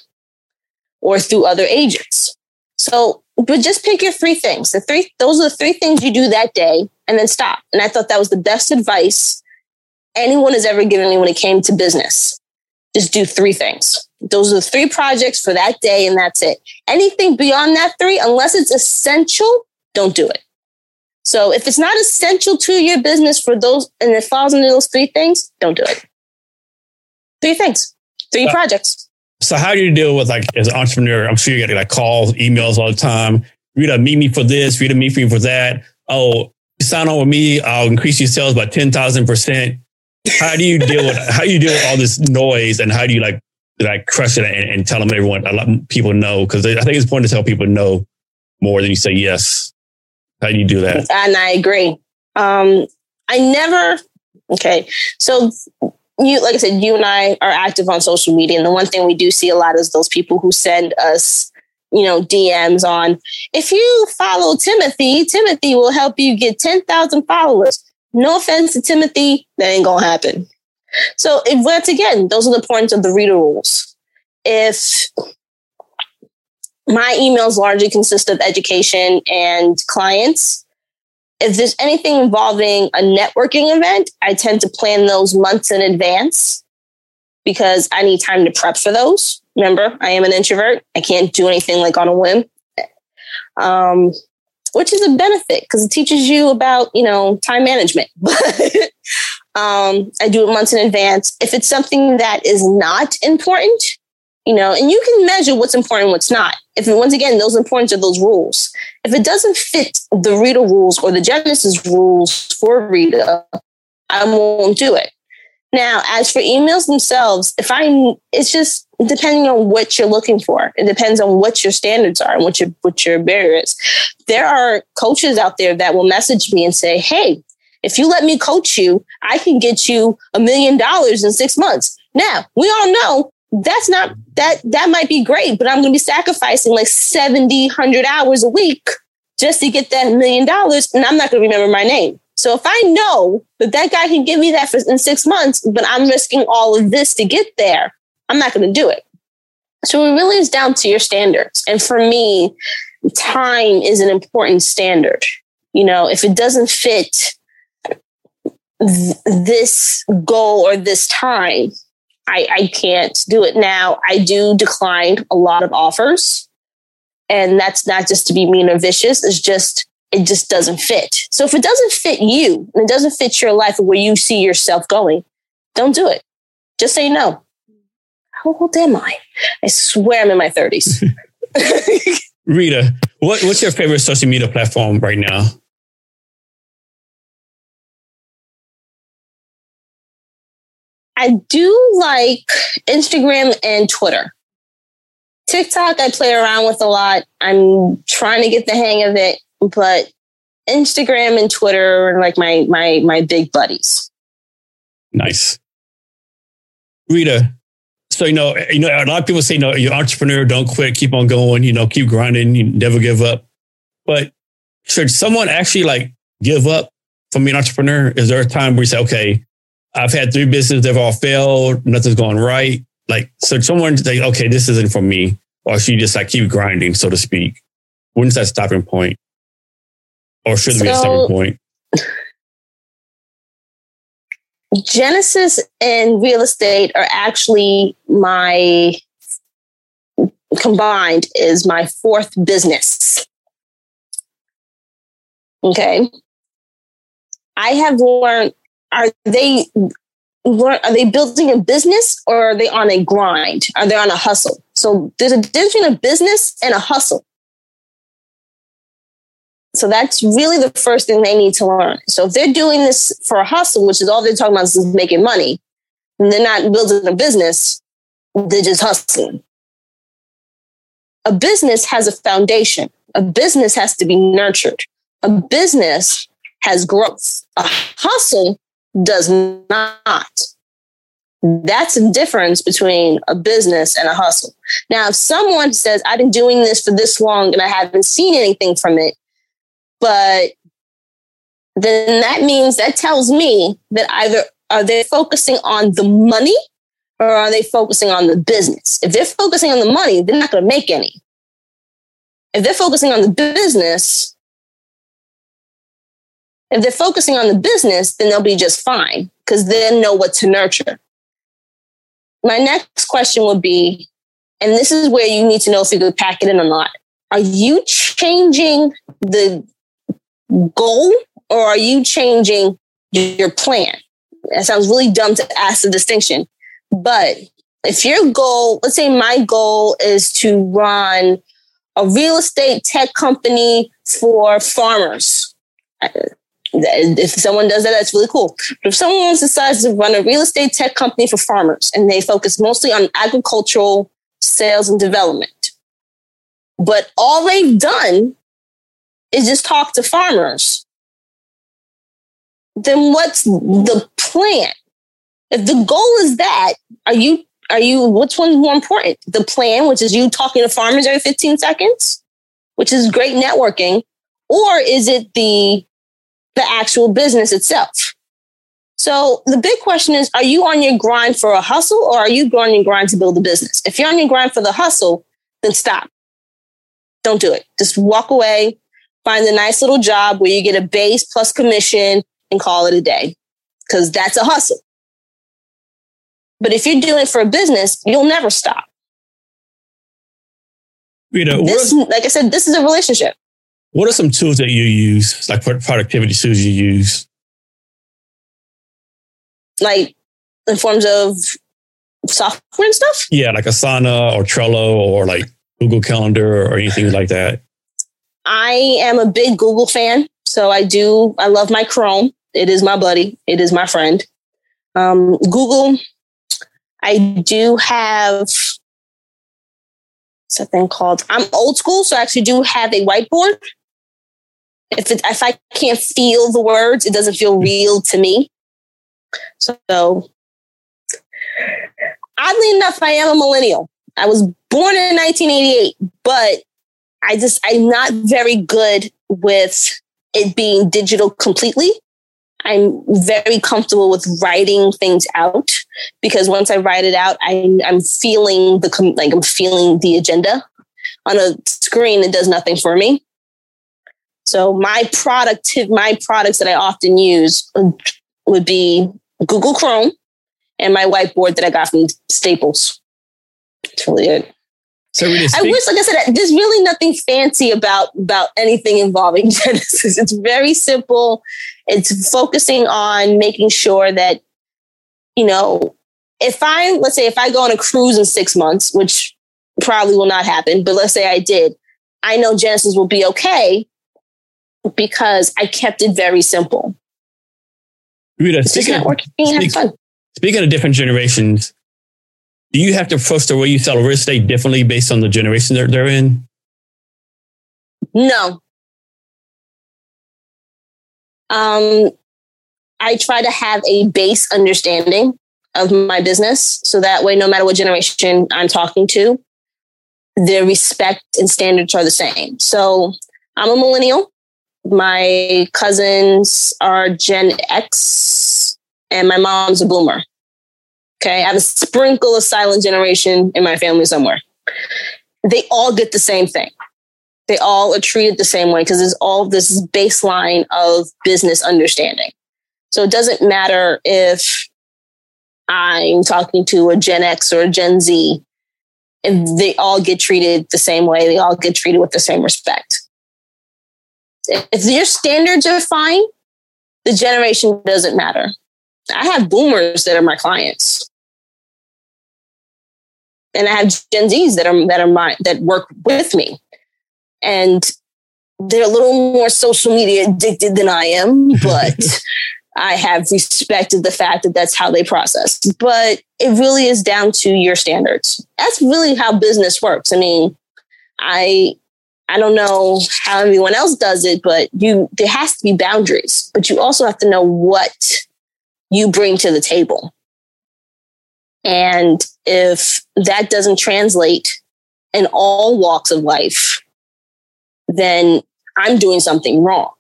or through other agents. So, but just pick your three things. The three, those are the three things you do that day and then stop. And I thought that was the best advice anyone has ever given me when it came to business. Just do three things. Those are the three projects for that day and that's it. Anything beyond that three, unless it's essential, don't do it. So if it's not essential to your business for those and it falls into those three things, don't do it. Three things, three uh, projects. So how do you deal with like as an entrepreneur? I'm sure you get like calls, emails all the time. Rita, meet me for this. Rita, meet me for that. Oh, sign on with me. I'll increase your sales by ten thousand percent. How do you deal with how do you deal with all this noise and how do you like like crush it and, and tell them everyone a lot people know because I think it's important to tell people no more than you say yes. How do you do that? And I agree. Um, I never. Okay, so you like I said, you and I are active on social media, and the one thing we do see a lot is those people who send us, you know, DMs on. If you follow Timothy, Timothy will help you get ten thousand followers. No offense to Timothy, that ain't gonna happen. So, once again, those are the points of the Rita rules. If my emails largely consist of education and clients. If there's anything involving a networking event, I tend to plan those months in advance because I need time to prep for those. Remember, I am an introvert. I can't do anything like on a whim. Um, which is a benefit because it teaches you about, you know, time management. um, I do it months in advance. If it's something that is not important, you know, and you can measure what's important, what's not. If once again, those importance are those rules. If it doesn't fit the Rita rules or the Genesis rules for Rita, I won't do it. Now, as for emails themselves, if I, it's just depending on what you're looking for. It depends on what your standards are and what your what your barrier is. There are coaches out there that will message me and say, "Hey, if you let me coach you, I can get you a million dollars in six months." Now, we all know that's not that that might be great but i'm going to be sacrificing like 70 100 hours a week just to get that million dollars and i'm not going to remember my name. So if i know that that guy can give me that for, in six months but i'm risking all of this to get there i'm not going to do it. So it really is down to your standards. And for me time is an important standard. You know if it doesn't fit th- this goal or this time I, I can't do it now. I do decline a lot of offers. And that's not just to be mean or vicious. It's just, it just doesn't fit. So if it doesn't fit you and it doesn't fit your life or where you see yourself going, don't do it. Just say no. How old am I? I swear I'm in my 30s. Rita, what, what's your favorite social media platform right now? I do like Instagram and Twitter. TikTok, I play around with a lot. I'm trying to get the hang of it, but Instagram and Twitter are like my my my big buddies. Nice, Rita. So you know, you know, a lot of people say, "No, you're an entrepreneur. Don't quit. Keep on going. You know, keep grinding. You never give up." But should someone actually like give up from being an entrepreneur? Is there a time where you say, "Okay, I've had three businesses, they've all failed, nothing's going right. Like, so someone's like, okay, this isn't for me, or should you just like keep grinding, so to speak? When's that stopping point? Or should there be a stopping point? Genesis and real estate are actually my combined is my fourth business. Okay. I have learned are they are they building a business or are they on a grind? Are they on a hustle? So there's a difference between a business and a hustle. So that's really the first thing they need to learn. So if they're doing this for a hustle, which is all they're talking about is making money, and they're not building a business, they're just hustling. A business has a foundation. A business has to be nurtured. A business has growth. A hustle does not. That's the difference between a business and a hustle. Now, if someone says, I've been doing this for this long and I haven't seen anything from it, but then that means that tells me that either are they focusing on the money or are they focusing on the business? If they're focusing on the money, they're not going to make any. If they're focusing on the business, if they're focusing on the business, then they'll be just fine because they know what to nurture. My next question would be, and this is where you need to know if you could pack it in or not. Are you changing the goal or are you changing your plan? That sounds really dumb to ask the distinction. But if your goal, let's say my goal is to run a real estate tech company for farmers. If someone does that, that's really cool. But if someone decides to run a real estate tech company for farmers and they focus mostly on agricultural sales and development, but all they've done is just talk to farmers, then what's the plan? If the goal is that, are you are you which one's more important? The plan, which is you talking to farmers every 15 seconds, which is great networking, or is it the the actual business itself? So the big question is, are you on your grind for a hustle or are you on your grind to build a business? If you're on your grind for the hustle, then stop. Don't do it. Just walk away, find a nice little job where you get a base plus commission and call it a day because that's a hustle. But if you're doing it for a business, you'll never stop. You know, This, like I said, this is a relationship. What are some tools that you use, like what productivity tools you use? Like in forms of software and stuff. Yeah, like Asana or Trello or like Google Calendar or anything like that. I am a big Google fan. So I do, I love my Chrome. It is my buddy. It is my friend. Um, Google, I do have something called, I'm old school. So I actually do have a whiteboard. If it, if I can't feel the words, it doesn't feel real to me. So oddly enough, I am a millennial. I was born in 1988, but I just, I'm not very good with it being digital completely. I'm very comfortable with writing things out because once I write it out, I'm, I'm feeling the, like I'm feeling the agenda on a screen. It does nothing for me. So my product, my products that I often use would be Google Chrome and my whiteboard that I got from Staples. It's really it. So I wish, like I said, there's really nothing fancy about about anything involving Genesis. It's very simple. It's focusing on making sure that, you know, if I let's say if I go on a cruise in six months, which probably will not happen, but let's say I did, I know Genesis will be okay because I kept it very simple. Rita, It's speaking, networking speak- speaking of different generations, do you have to approach the way you sell real estate differently based on the generation that they're in? No. Um, I try to have a base understanding of my business so that way, no matter what generation I'm talking to, their respect and standards are the same. So I'm a millennial. My cousins are Gen X, and my mom's a boomer. Okay. I have a sprinkle of silent generation in my family somewhere. They all get the same thing They all are treated the same way because there's all this baseline of business understanding. So it doesn't matter if I'm talking to a Gen X or a Gen Z, and they all get treated the same way. They all get treated with the same respect. If your standards are fine, the generation doesn't matter. I have boomers that are my clients. And I have Gen Zs that are that are my that work with me. And they're a little more social media addicted than I am, but I have respected the fact that that's how they process. But it really is down to your standards. That's really how business works. I mean, I I don't know how everyone else does it, but you there has to be boundaries, but you also have to know what you bring to the table. And if that doesn't translate in all walks of life, then I'm doing something wrong.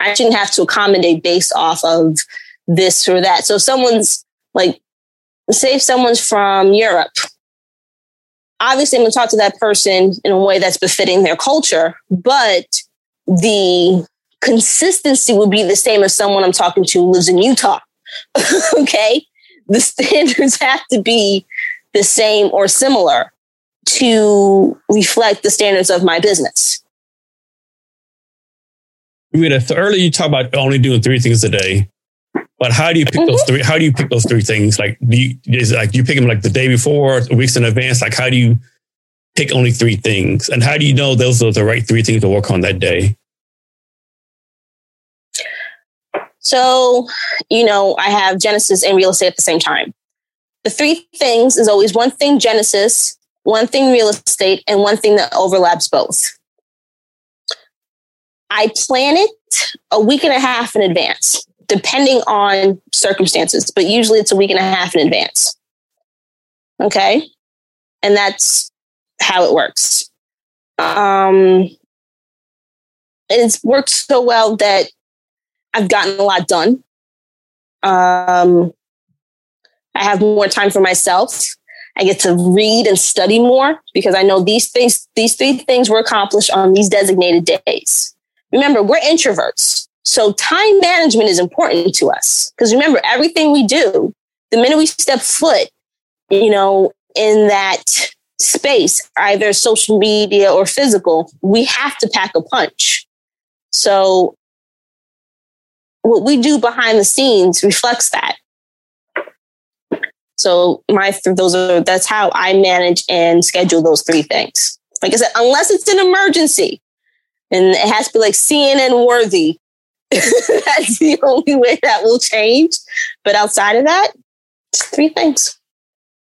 I shouldn't have to accommodate based off of this or that. So if someone's like, say if someone's from Europe, obviously I'm going to talk to that person in a way that's befitting their culture, but the consistency would be the same as someone I'm talking to lives in Utah. okay. The standards have to be the same or similar to reflect the standards of my business. Rita, earlier you talk about only doing three things a day, but how do you pick mm-hmm. those three? How do you pick those three things? Like, do you, is like you pick them like the day before, weeks in advance? Like, how do you pick only three things, and how do you know those are the right three things to work on that day? So, you know, I have Genesis and real estate at the same time. The three things is always one thing Genesis, one thing real estate, and one thing that overlaps both. I plan it a week and a half in advance, depending on circumstances, but usually it's a week and a half in advance. Okay. And that's how it works. Um, it's worked so well that I've gotten a lot done. Um, I have more time for myself. I get to read and study more because I know these things, these three things were accomplished on these designated days. Remember, we're introverts. So time management is important to us because remember, everything we do, the minute we step foot, you know, in that space, either social media or physical, we have to pack a punch. So what we do behind the scenes reflects that. So my those are that's how I manage and schedule those three things. Like I said, unless it's an emergency, and it has to be like CNN worthy. that's the only way that will change. But outside of that, three things.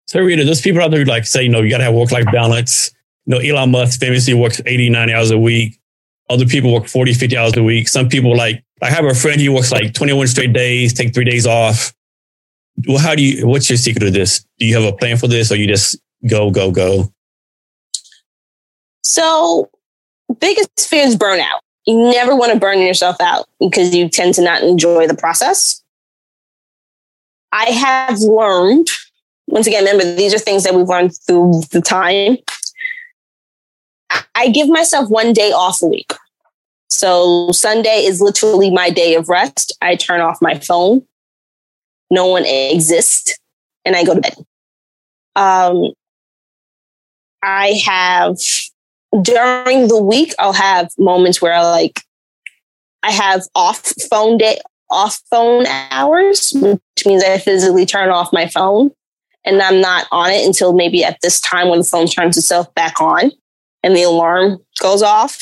So Rita, there's people out there who like say, you know, you got to have work life balance. You know, Elon Musk famously works 80, 90 hours a week. Other people work 40, 50 hours a week. Some people like I have a friend, he works like 21 straight days, take three days off. Well, how do you, what's your secret to this? Do you have a plan for this or you just go, go, go? So, biggest fear is burnout. You never want to burn yourself out because you tend to not enjoy the process. I have learned, once again, remember, these are things that we've learned through the time. I give myself one day off a week. So Sunday is literally my day of rest. I turn off my phone. No one exists and I go to bed. Um, I have during the week, I'll have moments where I like, I have off phone day, off phone hours, which means I physically turn off my phone and I'm not on it until maybe at this time when the phone turns itself back on and the alarm goes off.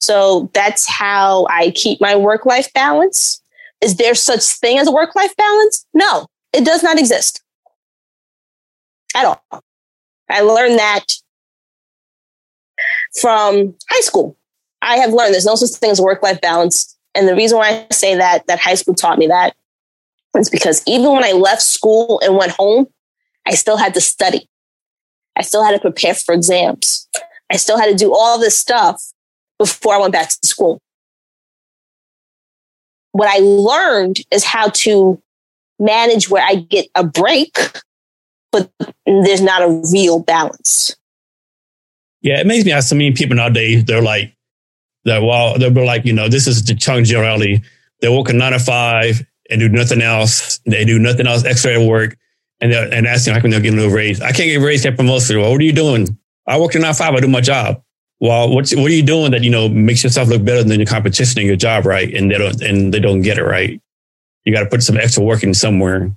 So that's how I keep my work life balance. Is there such thing as a work life balance? No, it does not exist at all. I learned that from high school. I have learned there's no such thing as work life balance. And the reason why I say that, that high school taught me that is because even when I left school and went home, I still had to study. I still had to prepare for exams. I still had to do all this stuff before I went back to school. What I learned is how to manage where I get a break, but there's not a real balance. Yeah, it makes me ask so many people nowadays, they're like, that well, they'll be like, you know, this is the chunk generality. They work working nine to five and do nothing else. They do nothing else extra work. And they're and asking how can they get a raise. I can't get raised at promotion. Well, what are you doing? I work in nine to five, I do my job. Well, what what are you doing that, you know, makes yourself look better than your competition in your job, right? And they don't and they don't get it right. You got to put some extra work in somewhere.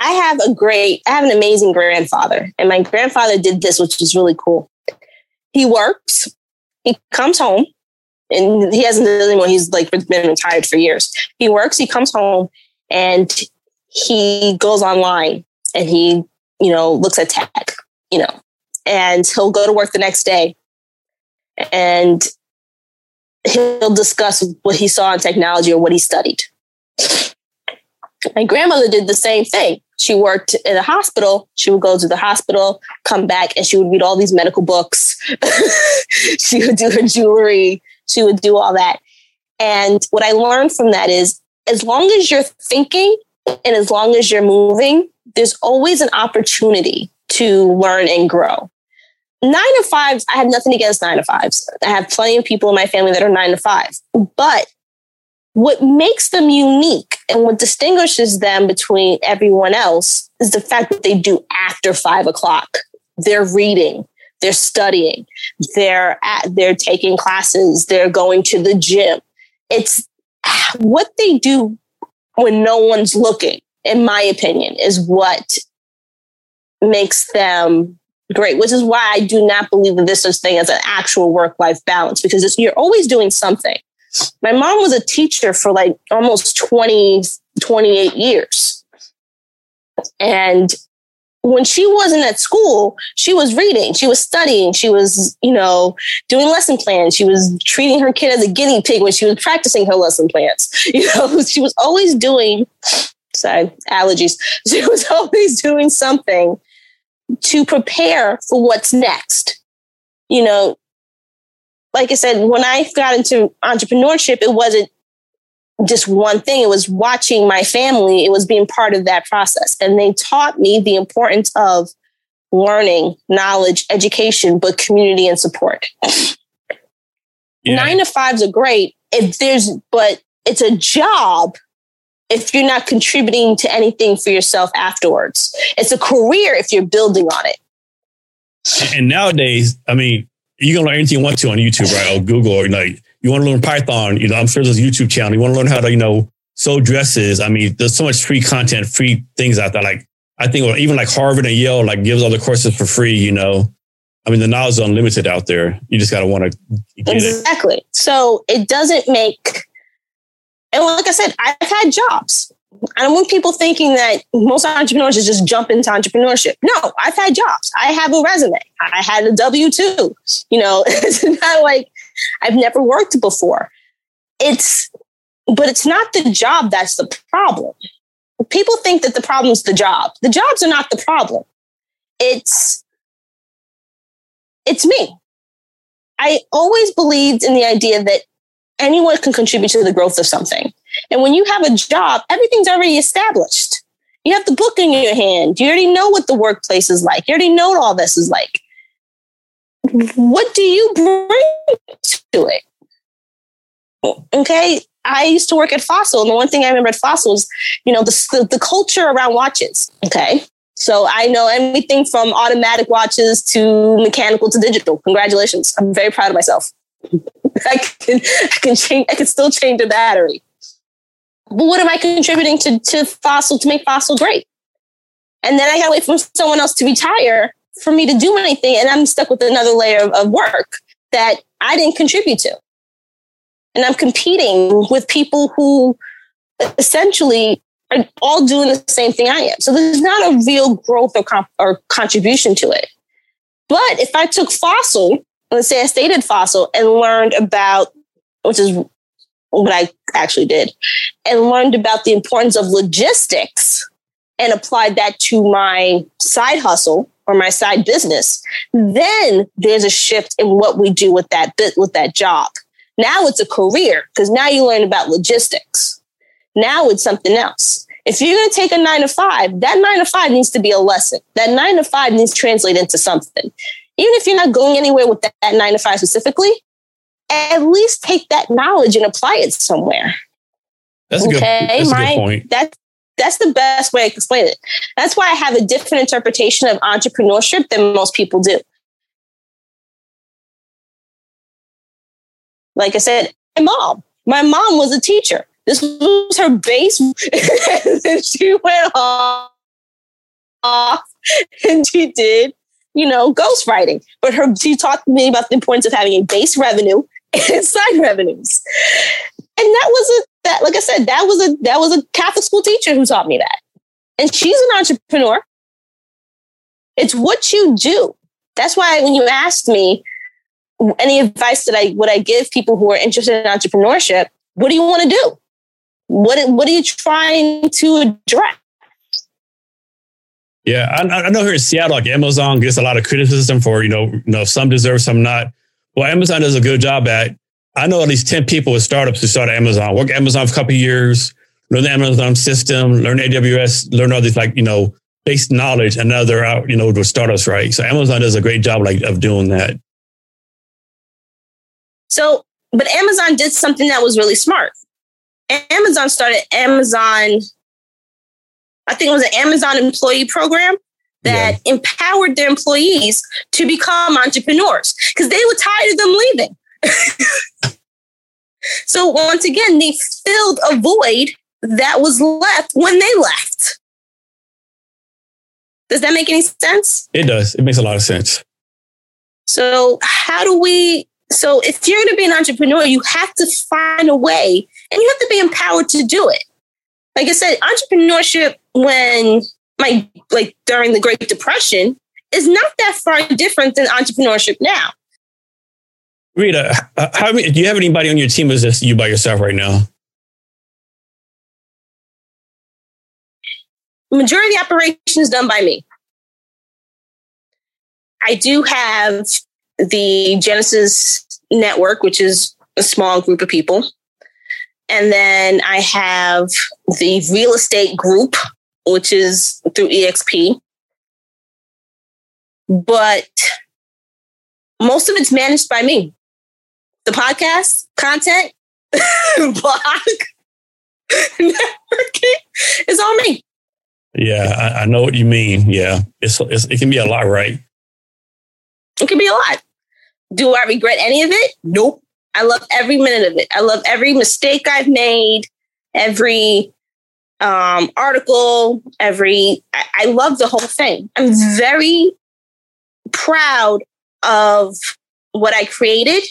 I have a great, I have an amazing grandfather, and my grandfather did this, which is really cool. He works, he comes home, and he hasn't done anymore. He's like been retired for years. He works, he comes home, and he goes online and he, you know, looks at tech, you know, and he'll go to work the next day and he'll discuss what he saw in technology or what he studied. My grandmother did the same thing. She worked in a hospital. She would go to the hospital, come back, and she would read all these medical books. she would do her jewelry. She would do all that. And what I learned from that is as long as you're thinking and as long as you're moving, there's always an opportunity to learn and grow. Nine to fives, I have nothing against nine to fives. I have plenty of people in my family that are nine to five. But what makes them unique and what distinguishes them between everyone else is the fact that they do after five o'clock. They're reading, they're studying, they're at, they're taking classes, they're going to the gym. It's what they do when no one's looking, in my opinion, is what makes them great, which is why I do not believe that this such thing as an actual work life balance because you're always doing something. My mom was a teacher for like almost 20, 28 years. And when she wasn't at school, she was reading, she was studying, she was, you know, doing lesson plans. She was treating her kid as a guinea pig when she was practicing her lesson plans. You know, she was always doing, sorry, allergies. She was always doing something to prepare for what's next. You know, like I said, when I got into entrepreneurship, it wasn't just one thing. It was watching my family. It was being part of that process. And they taught me the importance of learning, knowledge, education, but community and support. Yeah. Nine to fives are great if there's, but it's a job if you're not contributing to anything for yourself afterwards. It's a career if you're building on it. And nowadays, I mean, you can learn anything you want to on YouTube, right? Or Google, or like you want to learn Python. You know, I'm sure there's a YouTube channel. You want to learn how to, you know, sew dresses. I mean, there's so much free content, free things out there. Like I think, even like Harvard and Yale, like gives all the courses for free. You know, I mean, the knowledge is unlimited out there. You just got to want to exactly. It. So it doesn't make. And like I said, I've had jobs. I don't want people thinking that most entrepreneurs just jump into entrepreneurship. No, I've had jobs. I have a resume. I had a W 2. You know, it's not like I've never worked before. It's, but it's not the job that's the problem. People think that the problem is the job. The jobs are not the problem. It's, it's me. I always believed in the idea that anyone can contribute to the growth of something. And when you have a job, everything's already established. You have the book in your hand. You already know what the workplace is like. You already know what all this is like. What do you bring to it? Okay. I used to work at Fossil, and the one thing I remember at Fossil was, you know, the, the, the culture around watches. Okay. So I know everything from automatic watches to mechanical to digital. Congratulations. I'm very proud of myself. I can I can change I can still change a battery but what am I contributing to, to Fossil to make Fossil great? And then I got to wait for someone else to retire for me to do anything. And I'm stuck with another layer of, of work that I didn't contribute to. And I'm competing with people who essentially are all doing the same thing I am. So there's not a real growth or, comp- or contribution to it. But if I took Fossil, let's say I stayed at Fossil and learned about, which is what I actually did, and learned about the importance of logistics and applied that to my side hustle or my side business, then there's a shift in what we do with that bit with that job. Now it's a career because now you learn about logistics. Now it's something else. If you're going to take a nine to five, that nine to five needs to be a lesson. That nine to five needs to translate into something. even if you're not going anywhere with that, that nine to five specifically, at least take that knowledge and apply it somewhere. That's a good, that's My, a good point. That's that's the best way I can explain it. That's why I have a different interpretation of entrepreneurship than most people do. Like I said, my mom, my mom was a teacher. This was her base. and she went off and she did, you know, ghostwriting. But her she taught me about the importance of having a base revenue side revenues. And that was a that, like I said, that was a that was a Catholic school teacher who taught me that. And she's an entrepreneur. It's what you do. That's why when you asked me any advice that I would I give people who are interested in entrepreneurship, what do you want to do? What what are you trying to address? Yeah, I, I, know here in Seattle, like Amazon gets a lot of criticism for you know, you know, some deserve, some not. Well, Amazon does a good job at. I know at least ten people with startups who started Amazon, work Amazon for a couple years, learn the Amazon system, learn AWS, learn all these like you know base knowledge, and now they're out, you know, with startups, right? So Amazon does a great job like of doing that. So, but Amazon did something that was really smart. Amazon started Amazon, I think it was an Amazon employee program that yeah. empowered their employees to become entrepreneurs because they were tired of them leaving. so once again, they filled a void that was left when they left. Does that make any sense? It does. It makes a lot of sense. So, how do we so if you're going to be an entrepreneur, you have to find a way and you have to be empowered to do it. Like I said, entrepreneurship when like like during the Great Depression is not that far different than entrepreneurship now. Rita, uh, how do you have anybody on your team? Is this you by yourself right now? Majority of the operation is done by me. I do have the Genesis Network, which is a small group of people. And then I have the real estate group, which is through EXP. But most of it's managed by me. The podcast, content, blog, networking is on me. Yeah, I, I, know what you mean. Yeah, it's, it's, it can be a lot, right? It can be a lot. Do I regret any of it? Nope. I love every minute of it. I love every mistake I've made, every um, article, every, I, I love the whole thing. I'm very proud of what I created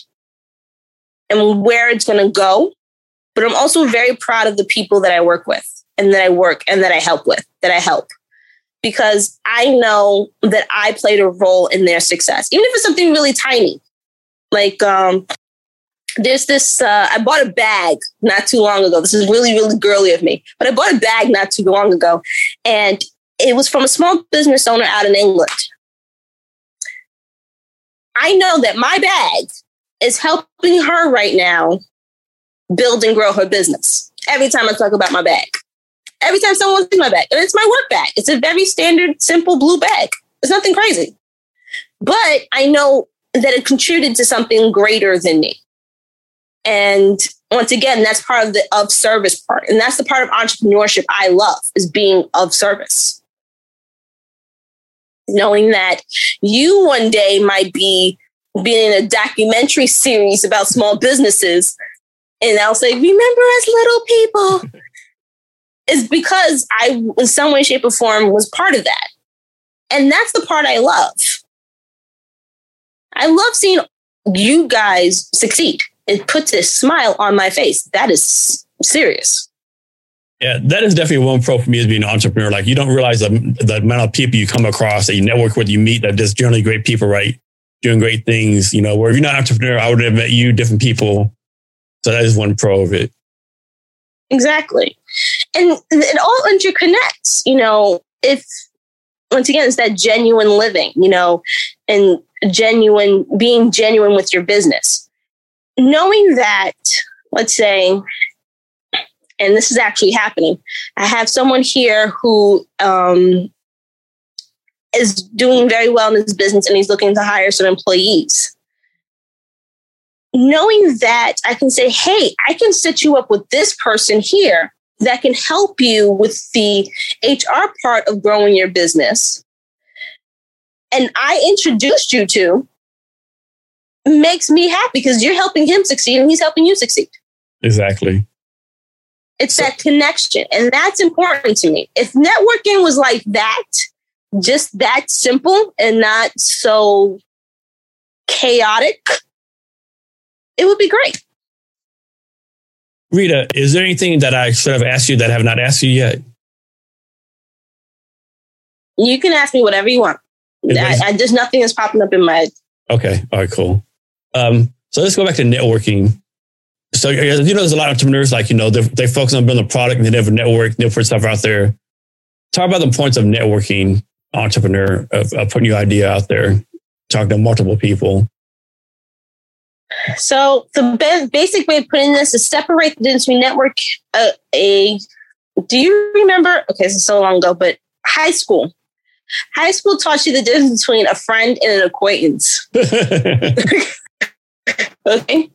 and where it's going to go. But I'm also very proud of the people that I work with and that I work and that I help with, that I help because I know that I played a role in their success, even if it's something really tiny. Like, um, there's this, uh, I bought a bag not too long ago. This is really, really girly of me, but I bought a bag not too long ago. And it was from a small business owner out in England. I know that my bag is helping her right now build and grow her business every time I talk about my bag every time someone sees my bag. And it's my work bag. It's a very standard, simple blue bag. It's nothing crazy. But I know that it contributed to something greater than me. And once again, that's part of the of service part. And that's the part of entrepreneurship I love is being of service. Knowing that you one day might be being in a documentary series about small businesses. And I'll say, remember us little people is because I, in some way, shape, or form, was part of that. And that's the part I love. I love seeing you guys succeed. It puts a smile on my face. That is serious. Yeah, that is definitely one pro for me as being an entrepreneur. Like you don't realize the, the amount of people you come across that you network with, you meet that just generally great people, right? Doing great things, you know, where if you're not an entrepreneur, I would have met you, different people. So that is one pro of it. Exactly and it all interconnects you know if once again it's that genuine living you know and genuine being genuine with your business knowing that let's say and this is actually happening i have someone here who um, is doing very well in his business and he's looking to hire some employees. Knowing that I can say, hey, I can set you up with this person here that can help you with the HR part of growing your business. And I introduced you to makes me happy because you're helping him succeed and he's helping you succeed. Exactly. It's that connection. And that's important to me. If networking was like that, just that simple and not so chaotic, it would be great. Rita, is there anything that I should have asked you that I have not asked you yet? You can ask me whatever you want. I, I, there's nothing that's popping up in my head. Okay. All right, cool. Um, so let's go back to networking. So you know, there's a lot of entrepreneurs like you know they they focus on building a product and they never network, they put stuff out there. Talk about the points of networking, entrepreneur, of, of putting your idea out there, talking to multiple people. So the basic way of putting this is separate the difference between network. Uh, a do you remember? Okay, this is so long ago, but high school. High school taught you the difference between a friend and an acquaintance. okay.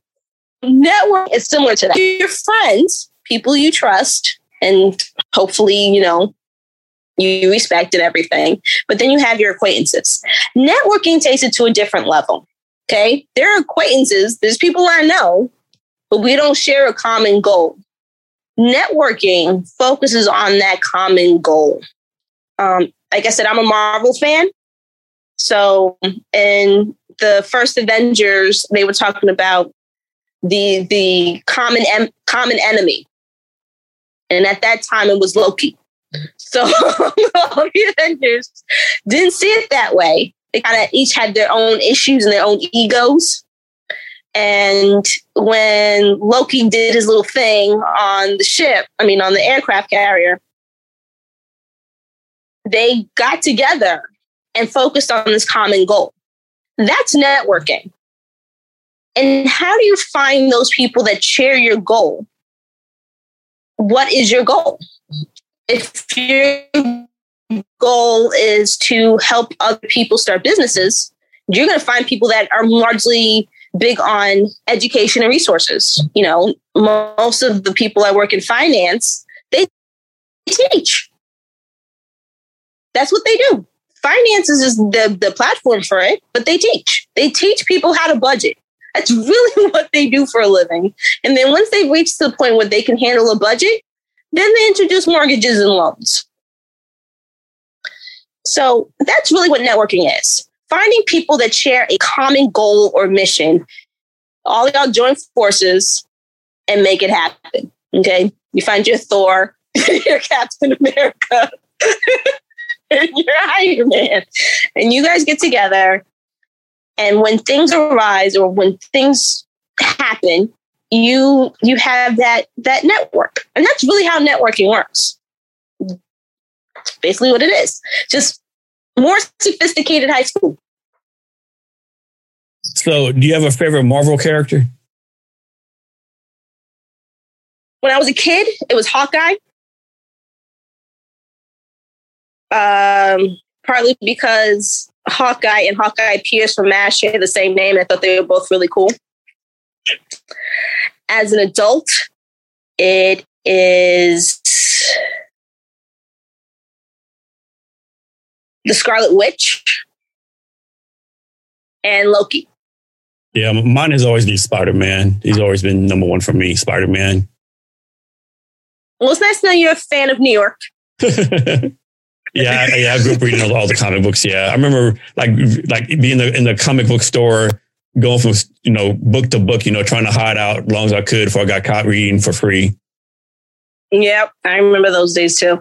Network is similar to that. Your friends, people you trust, and hopefully, you know, you respect and everything. But then you have your acquaintances. Networking takes it to a different level. Okay. There are acquaintances, there's people I know, but we don't share a common goal. Networking focuses on that common goal. Um, like I said, I'm a Marvel fan. So in the first Avengers, they were talking about the the common em- common enemy, and at that time it was Loki. So the Avengers didn't see it that way. They kind of each had their own issues and their own egos. And when Loki did his little thing on the ship, I mean, on the aircraft carrier, they got together and focused on this common goal. That's networking. And how do you find those people that share your goal? What is your goal? If your goal is to help other people start businesses, you're going to find people that are largely big on education and resources. You know, most of the people that work in finance, they teach. That's what they do. Finances is the, the platform for it, but they teach. They teach people how to budget. That's really what they do for a living. And then once they've reached the point where they can handle a budget, then they introduce mortgages and loans. So that's really what networking is finding people that share a common goal or mission. All y'all join forces and make it happen. Okay. You find your Thor, your Captain America, and your Iron Man. And you guys get together. And when things arise or when things happen, you you have that that network. And that's really how networking works. basically what it is. Just more sophisticated high school. So, do you have a favorite Marvel character? When I was a kid, it was Hawkeye. Um, partly because Hawkeye and Hawkeye Pierce from MASH share the same name. I thought they were both really cool. As an adult, it is the Scarlet Witch and Loki. Yeah, mine has always been Spider Man. He's always been number one for me, Spider Man. Well, it's nice to know you're a fan of New York. Yeah, yeah, I grew up reading all the comic books. Yeah, I remember like like being in the, in the comic book store, going from you know book to book, you know, trying to hide out as long as I could before I got caught reading for free. Yep, I remember those days too.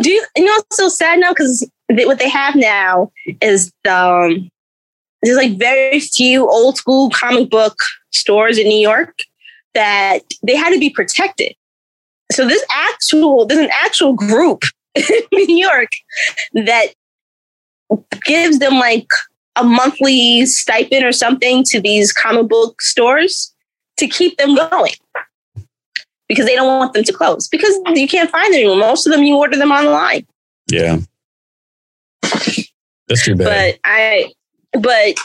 Do you, you know it's so sad now because what they have now is um, there's like very few old school comic book stores in New York that they had to be protected. So this actual there's an actual group New York that gives them like a monthly stipend or something to these comic book stores to keep them going because they don't want them to close because you can't find them anymore. Most of them you order them online. Yeah. That's too bad. But I, but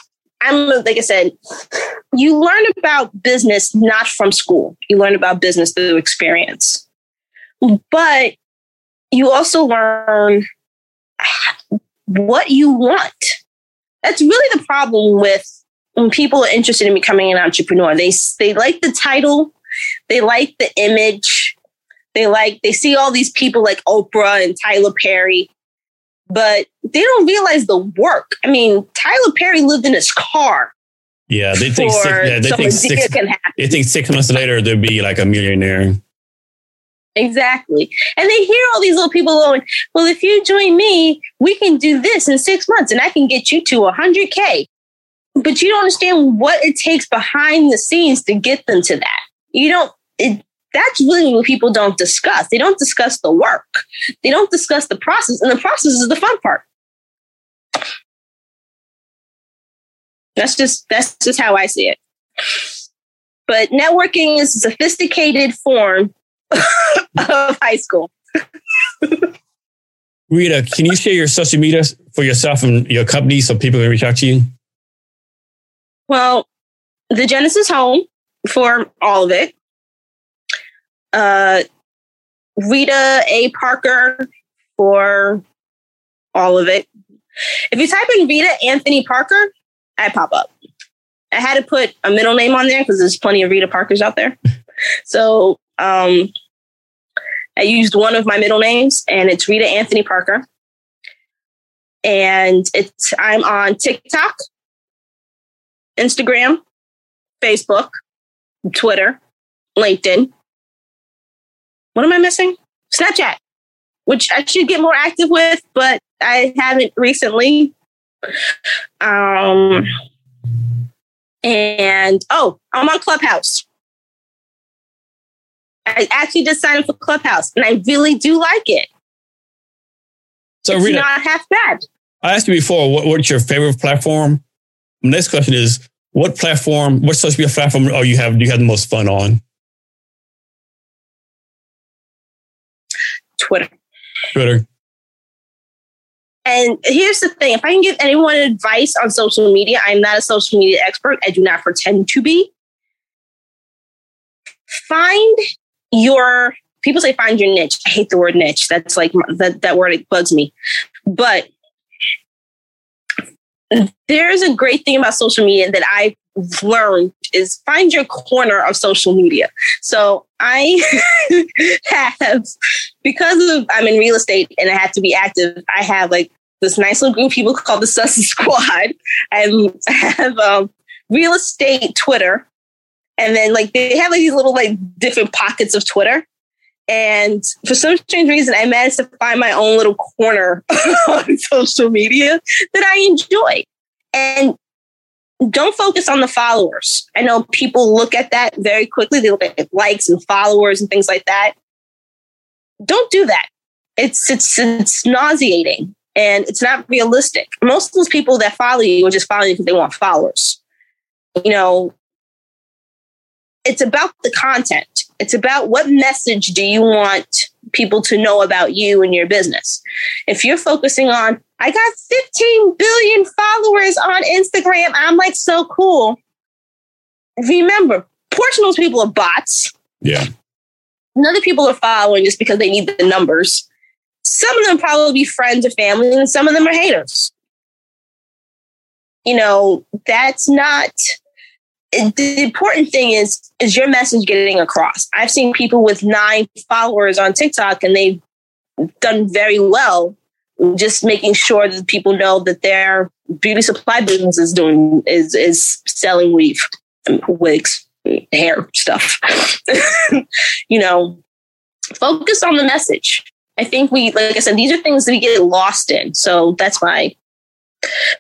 I'm like I said, you learn about business not from school. You learn about business through experience. But you also learn what you want. That's really the problem with when people are interested in becoming an entrepreneur. They they like the title, they like the image, they like they see all these people like Oprah and Tyler Perry, but they don't realize the work. I mean, Tyler Perry lived in his car. Yeah, they think six, yeah, they think six, they think six months later they'll be like a millionaire. Exactly. And they hear all these little people going, well, if you join me, we can do this in six months and I can get you to 100K. But you don't understand what it takes behind the scenes to get them to that. You don't, it, that's really what people don't discuss. They don't discuss the work, they don't discuss the process, and the process is the fun part. That's just that's just how I see it. But networking is a sophisticated form of high school. Rita, can you share your social media for yourself and your company so people can reach out to you? Well, the Genesis home for all of it. Uh, Rita A. Parker for all of it. If you type in Rita Anthony Parker, I pop up. I had to put a middle name on there because there's plenty of Rita Parkers out there. So um, I used one of my middle names, and it's Rita Anthony Parker. And it's I'm on TikTok, Instagram, Facebook, Twitter, LinkedIn. What am I missing? Snapchat, which I should get more active with, but I haven't recently. Um, and oh, I'm on Clubhouse. I actually just signed up for Clubhouse, and I really do like it. So, it's Rita, not half bad. I asked you before, what, what's your favorite platform? My next question is, what platform, what social media platform are you have do you have the most fun on? Twitter. Twitter. And here's the thing if I can give anyone advice on social media, I'm not a social media expert. I do not pretend to be. Find your, people say find your niche. I hate the word niche. That's like, that, that word it bugs me. But there's a great thing about social media that I've learned is find your corner of social media. So I have, because of I'm in real estate and I have to be active, I have like this nice little group of people called the Sussex Squad. and I have um, real estate Twitter. And then like they have like these little like different pockets of Twitter. And for some strange reason, I managed to find my own little corner on social media that I enjoy. And don't focus on the followers. I know people look at that very quickly. They look at likes and followers and things like that. Don't do that. It's it's it's nauseating and it's not realistic. Most of those people that follow you are just following you because they want followers. You know, it's about the content. It's about what message do you want people to know about you and your business. If you're focusing on, I got 15 billion followers on Instagram, I'm like so cool. Remember, portion of those people are bots. Yeah. Other people are following just because they need the numbers. Some of them probably be friends or family, and some of them are haters. You know, that's not the important thing is is your message getting across. I've seen people with nine followers on TikTok and they've done very well just making sure that people know that their beauty supply business is doing is is selling weave um, wigs hair stuff. You know focus on the message. I think we like i said these are things that we get lost in. So that's why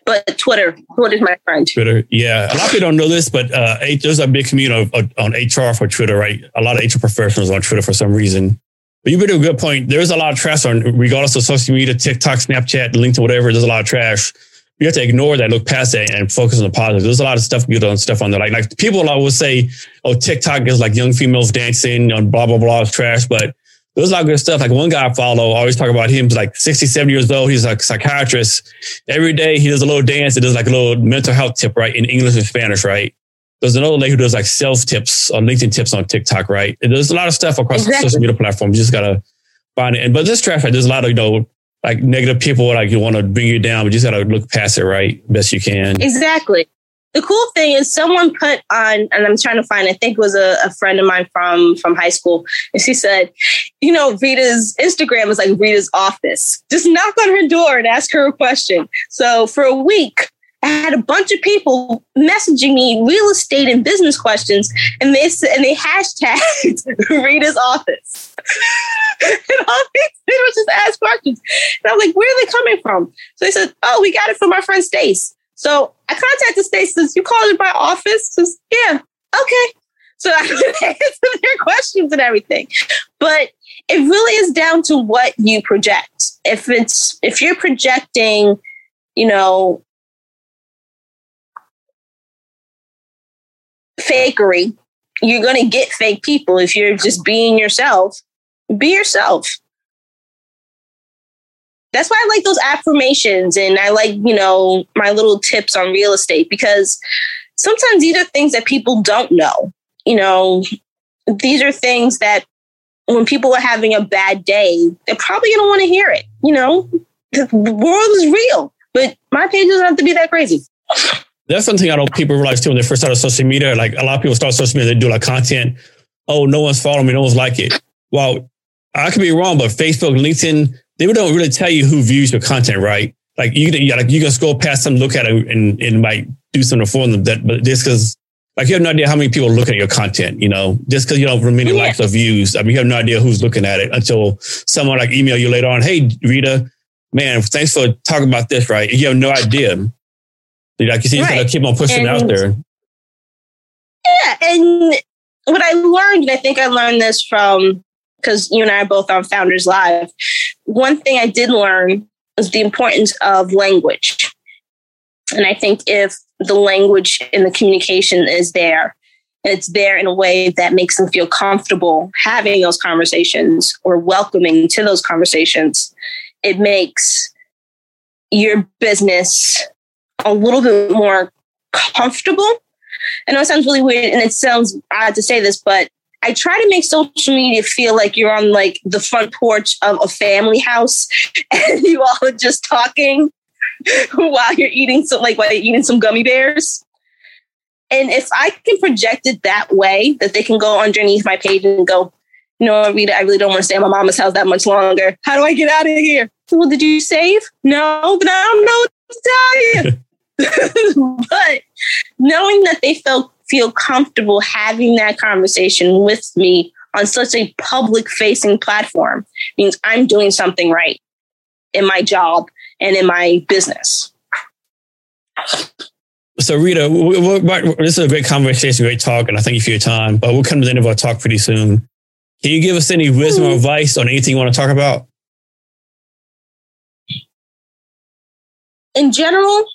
but Twitter, Twitter is my friend. Twitter, yeah. A lot of people don't know this, but uh, there's a big community of, on HR for Twitter, right? A lot of HR professionals on Twitter for some reason. But you made a good point. There's a lot of trash on, regardless of social media, TikTok, Snapchat, LinkedIn, whatever. There's a lot of trash. You have to ignore that, look past that, and focus on the positive. There's a lot of stuff good on stuff on there. Like, like people always say, "Oh, TikTok is like young females dancing on blah blah blah, trash." But there's a lot of good stuff. Like one guy I follow, I always talk about him. He's like 67 years old. He's like a psychiatrist. Every day he does a little dance. It does like a little mental health tip, right? In English and Spanish, right? There's another lady who does like self tips on LinkedIn tips on TikTok, right? And there's a lot of stuff across exactly. social media platforms. You just gotta find it. And but this traffic, there's a lot of you know like negative people like you want to bring you down, but you just gotta look past it, right? Best you can. Exactly the cool thing is someone put on and i'm trying to find i think it was a, a, friend of mine from from high school and she said you know rita's instagram is like rita's office just knock on her door and ask her a question so for a week I had a bunch of people messaging me real estate and business questions, and they and they hashtagged Rita's office. and all they did was just ask questions. And I was like, "Where are they coming from?" So they said, "Oh, we got it from our friend Stace." So I contacted Stacy. You called in my office? Yeah, okay. So I answered their questions and everything. But it really is down to what you project. If it's if you're projecting, you know, fakery, you're going to get fake people. If you're just being yourself, be yourself that's why I like those affirmations and I like, you know, my little tips on real estate because sometimes these are things that people don't know. You know, these are things that when people are having a bad day, they're probably going to want to hear it. You know, the world is real, but my page doesn't have to be that crazy. That's something I don't people realize too when they first started social media. Like a lot of people start social media, they do like content. Oh, no one's following me, no one's like it. Well, I could be wrong, but Facebook, LinkedIn, they don't really tell you who views your content, right? Like you can, like you can scroll past them, look at it, and and might do something for them. That, but just because, like, you have no idea how many people look at your content. You know, just because you don't have many yeah. likes or views, I mean, you have no idea who's looking at it until someone like email you later on. Hey, Rita, man, thanks for talking about this. Right? You have no idea. Like you see, right. you gotta keep on pushing and, out there. Yeah, and what I learned, and I think I learned this from because you and I are both on Founders Live. One thing I did learn is the importance of language. And I think if the language and the communication is there, and it's there in a way that makes them feel comfortable having those conversations or welcoming to those conversations, it makes your business a little bit more comfortable. I know it sounds really weird and it sounds odd to say this, but I try to make social media feel like you're on like the front porch of a family house and you all are just talking while you're eating some like while you're eating some gummy bears. And if I can project it that way, that they can go underneath my page and go, you know, Rita, I really don't want to stay at my mama's house that much longer. How do I get out of here? Well, did you save? No, but I don't know what to tell you. but knowing that they felt feel comfortable having that conversation with me on such a public facing platform means I'm doing something right in my job and in my business. So, Rita, this is a great conversation, great talk, and I thank you for your time. But we'll come to the end of our talk pretty soon. Can you give us any wisdom or hmm. advice on anything you want to talk about? In general,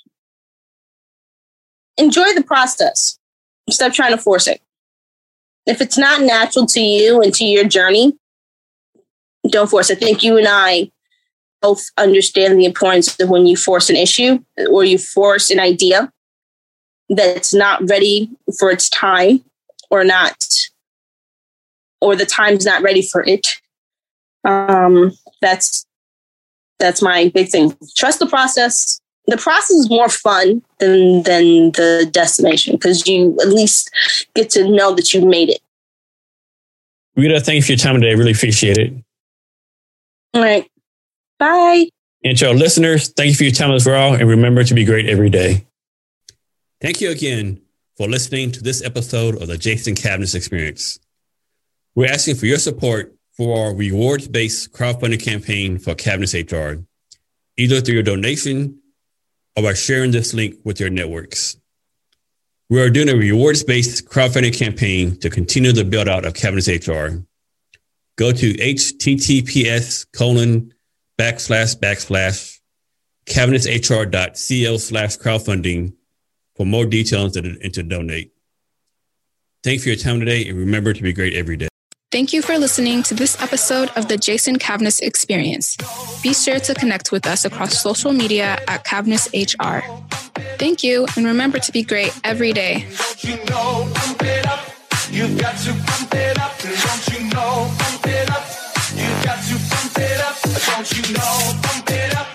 enjoy the process. Stop trying to force it. If it's not natural to you and to your journey, don't force it. I think you and I both understand the importance of when you force an issue or you force an idea that's not ready for its time or not, or the time's not ready for it. Um, that's that's my big thing. Trust the process the process is more fun than than the destination because you at least get to know that you made it. Rita, thank you for your time today. I really appreciate it. All right. Bye. And to our listeners, thank you for your time as well. And remember to be great every day. Thank you again for listening to this episode of the Jason Cavness Experience. We're asking for your support for our rewards based crowdfunding campaign for Cavness HR, either through your donation or by sharing this link with your networks. We are doing a rewards based crowdfunding campaign to continue the build out of Cavness HR. Go to https colon backslash backslash cavnesshr.cl slash crowdfunding for more details and to donate. Thanks for your time today and remember to be great every day. Thank you for listening to this episode of the Jason Cavness Experience. Be sure to connect with us across social media at Cavness HR. Thank you, and remember to be great every day. You've got to pump it up, don't you know, pump it up. Don't you know, pump it up.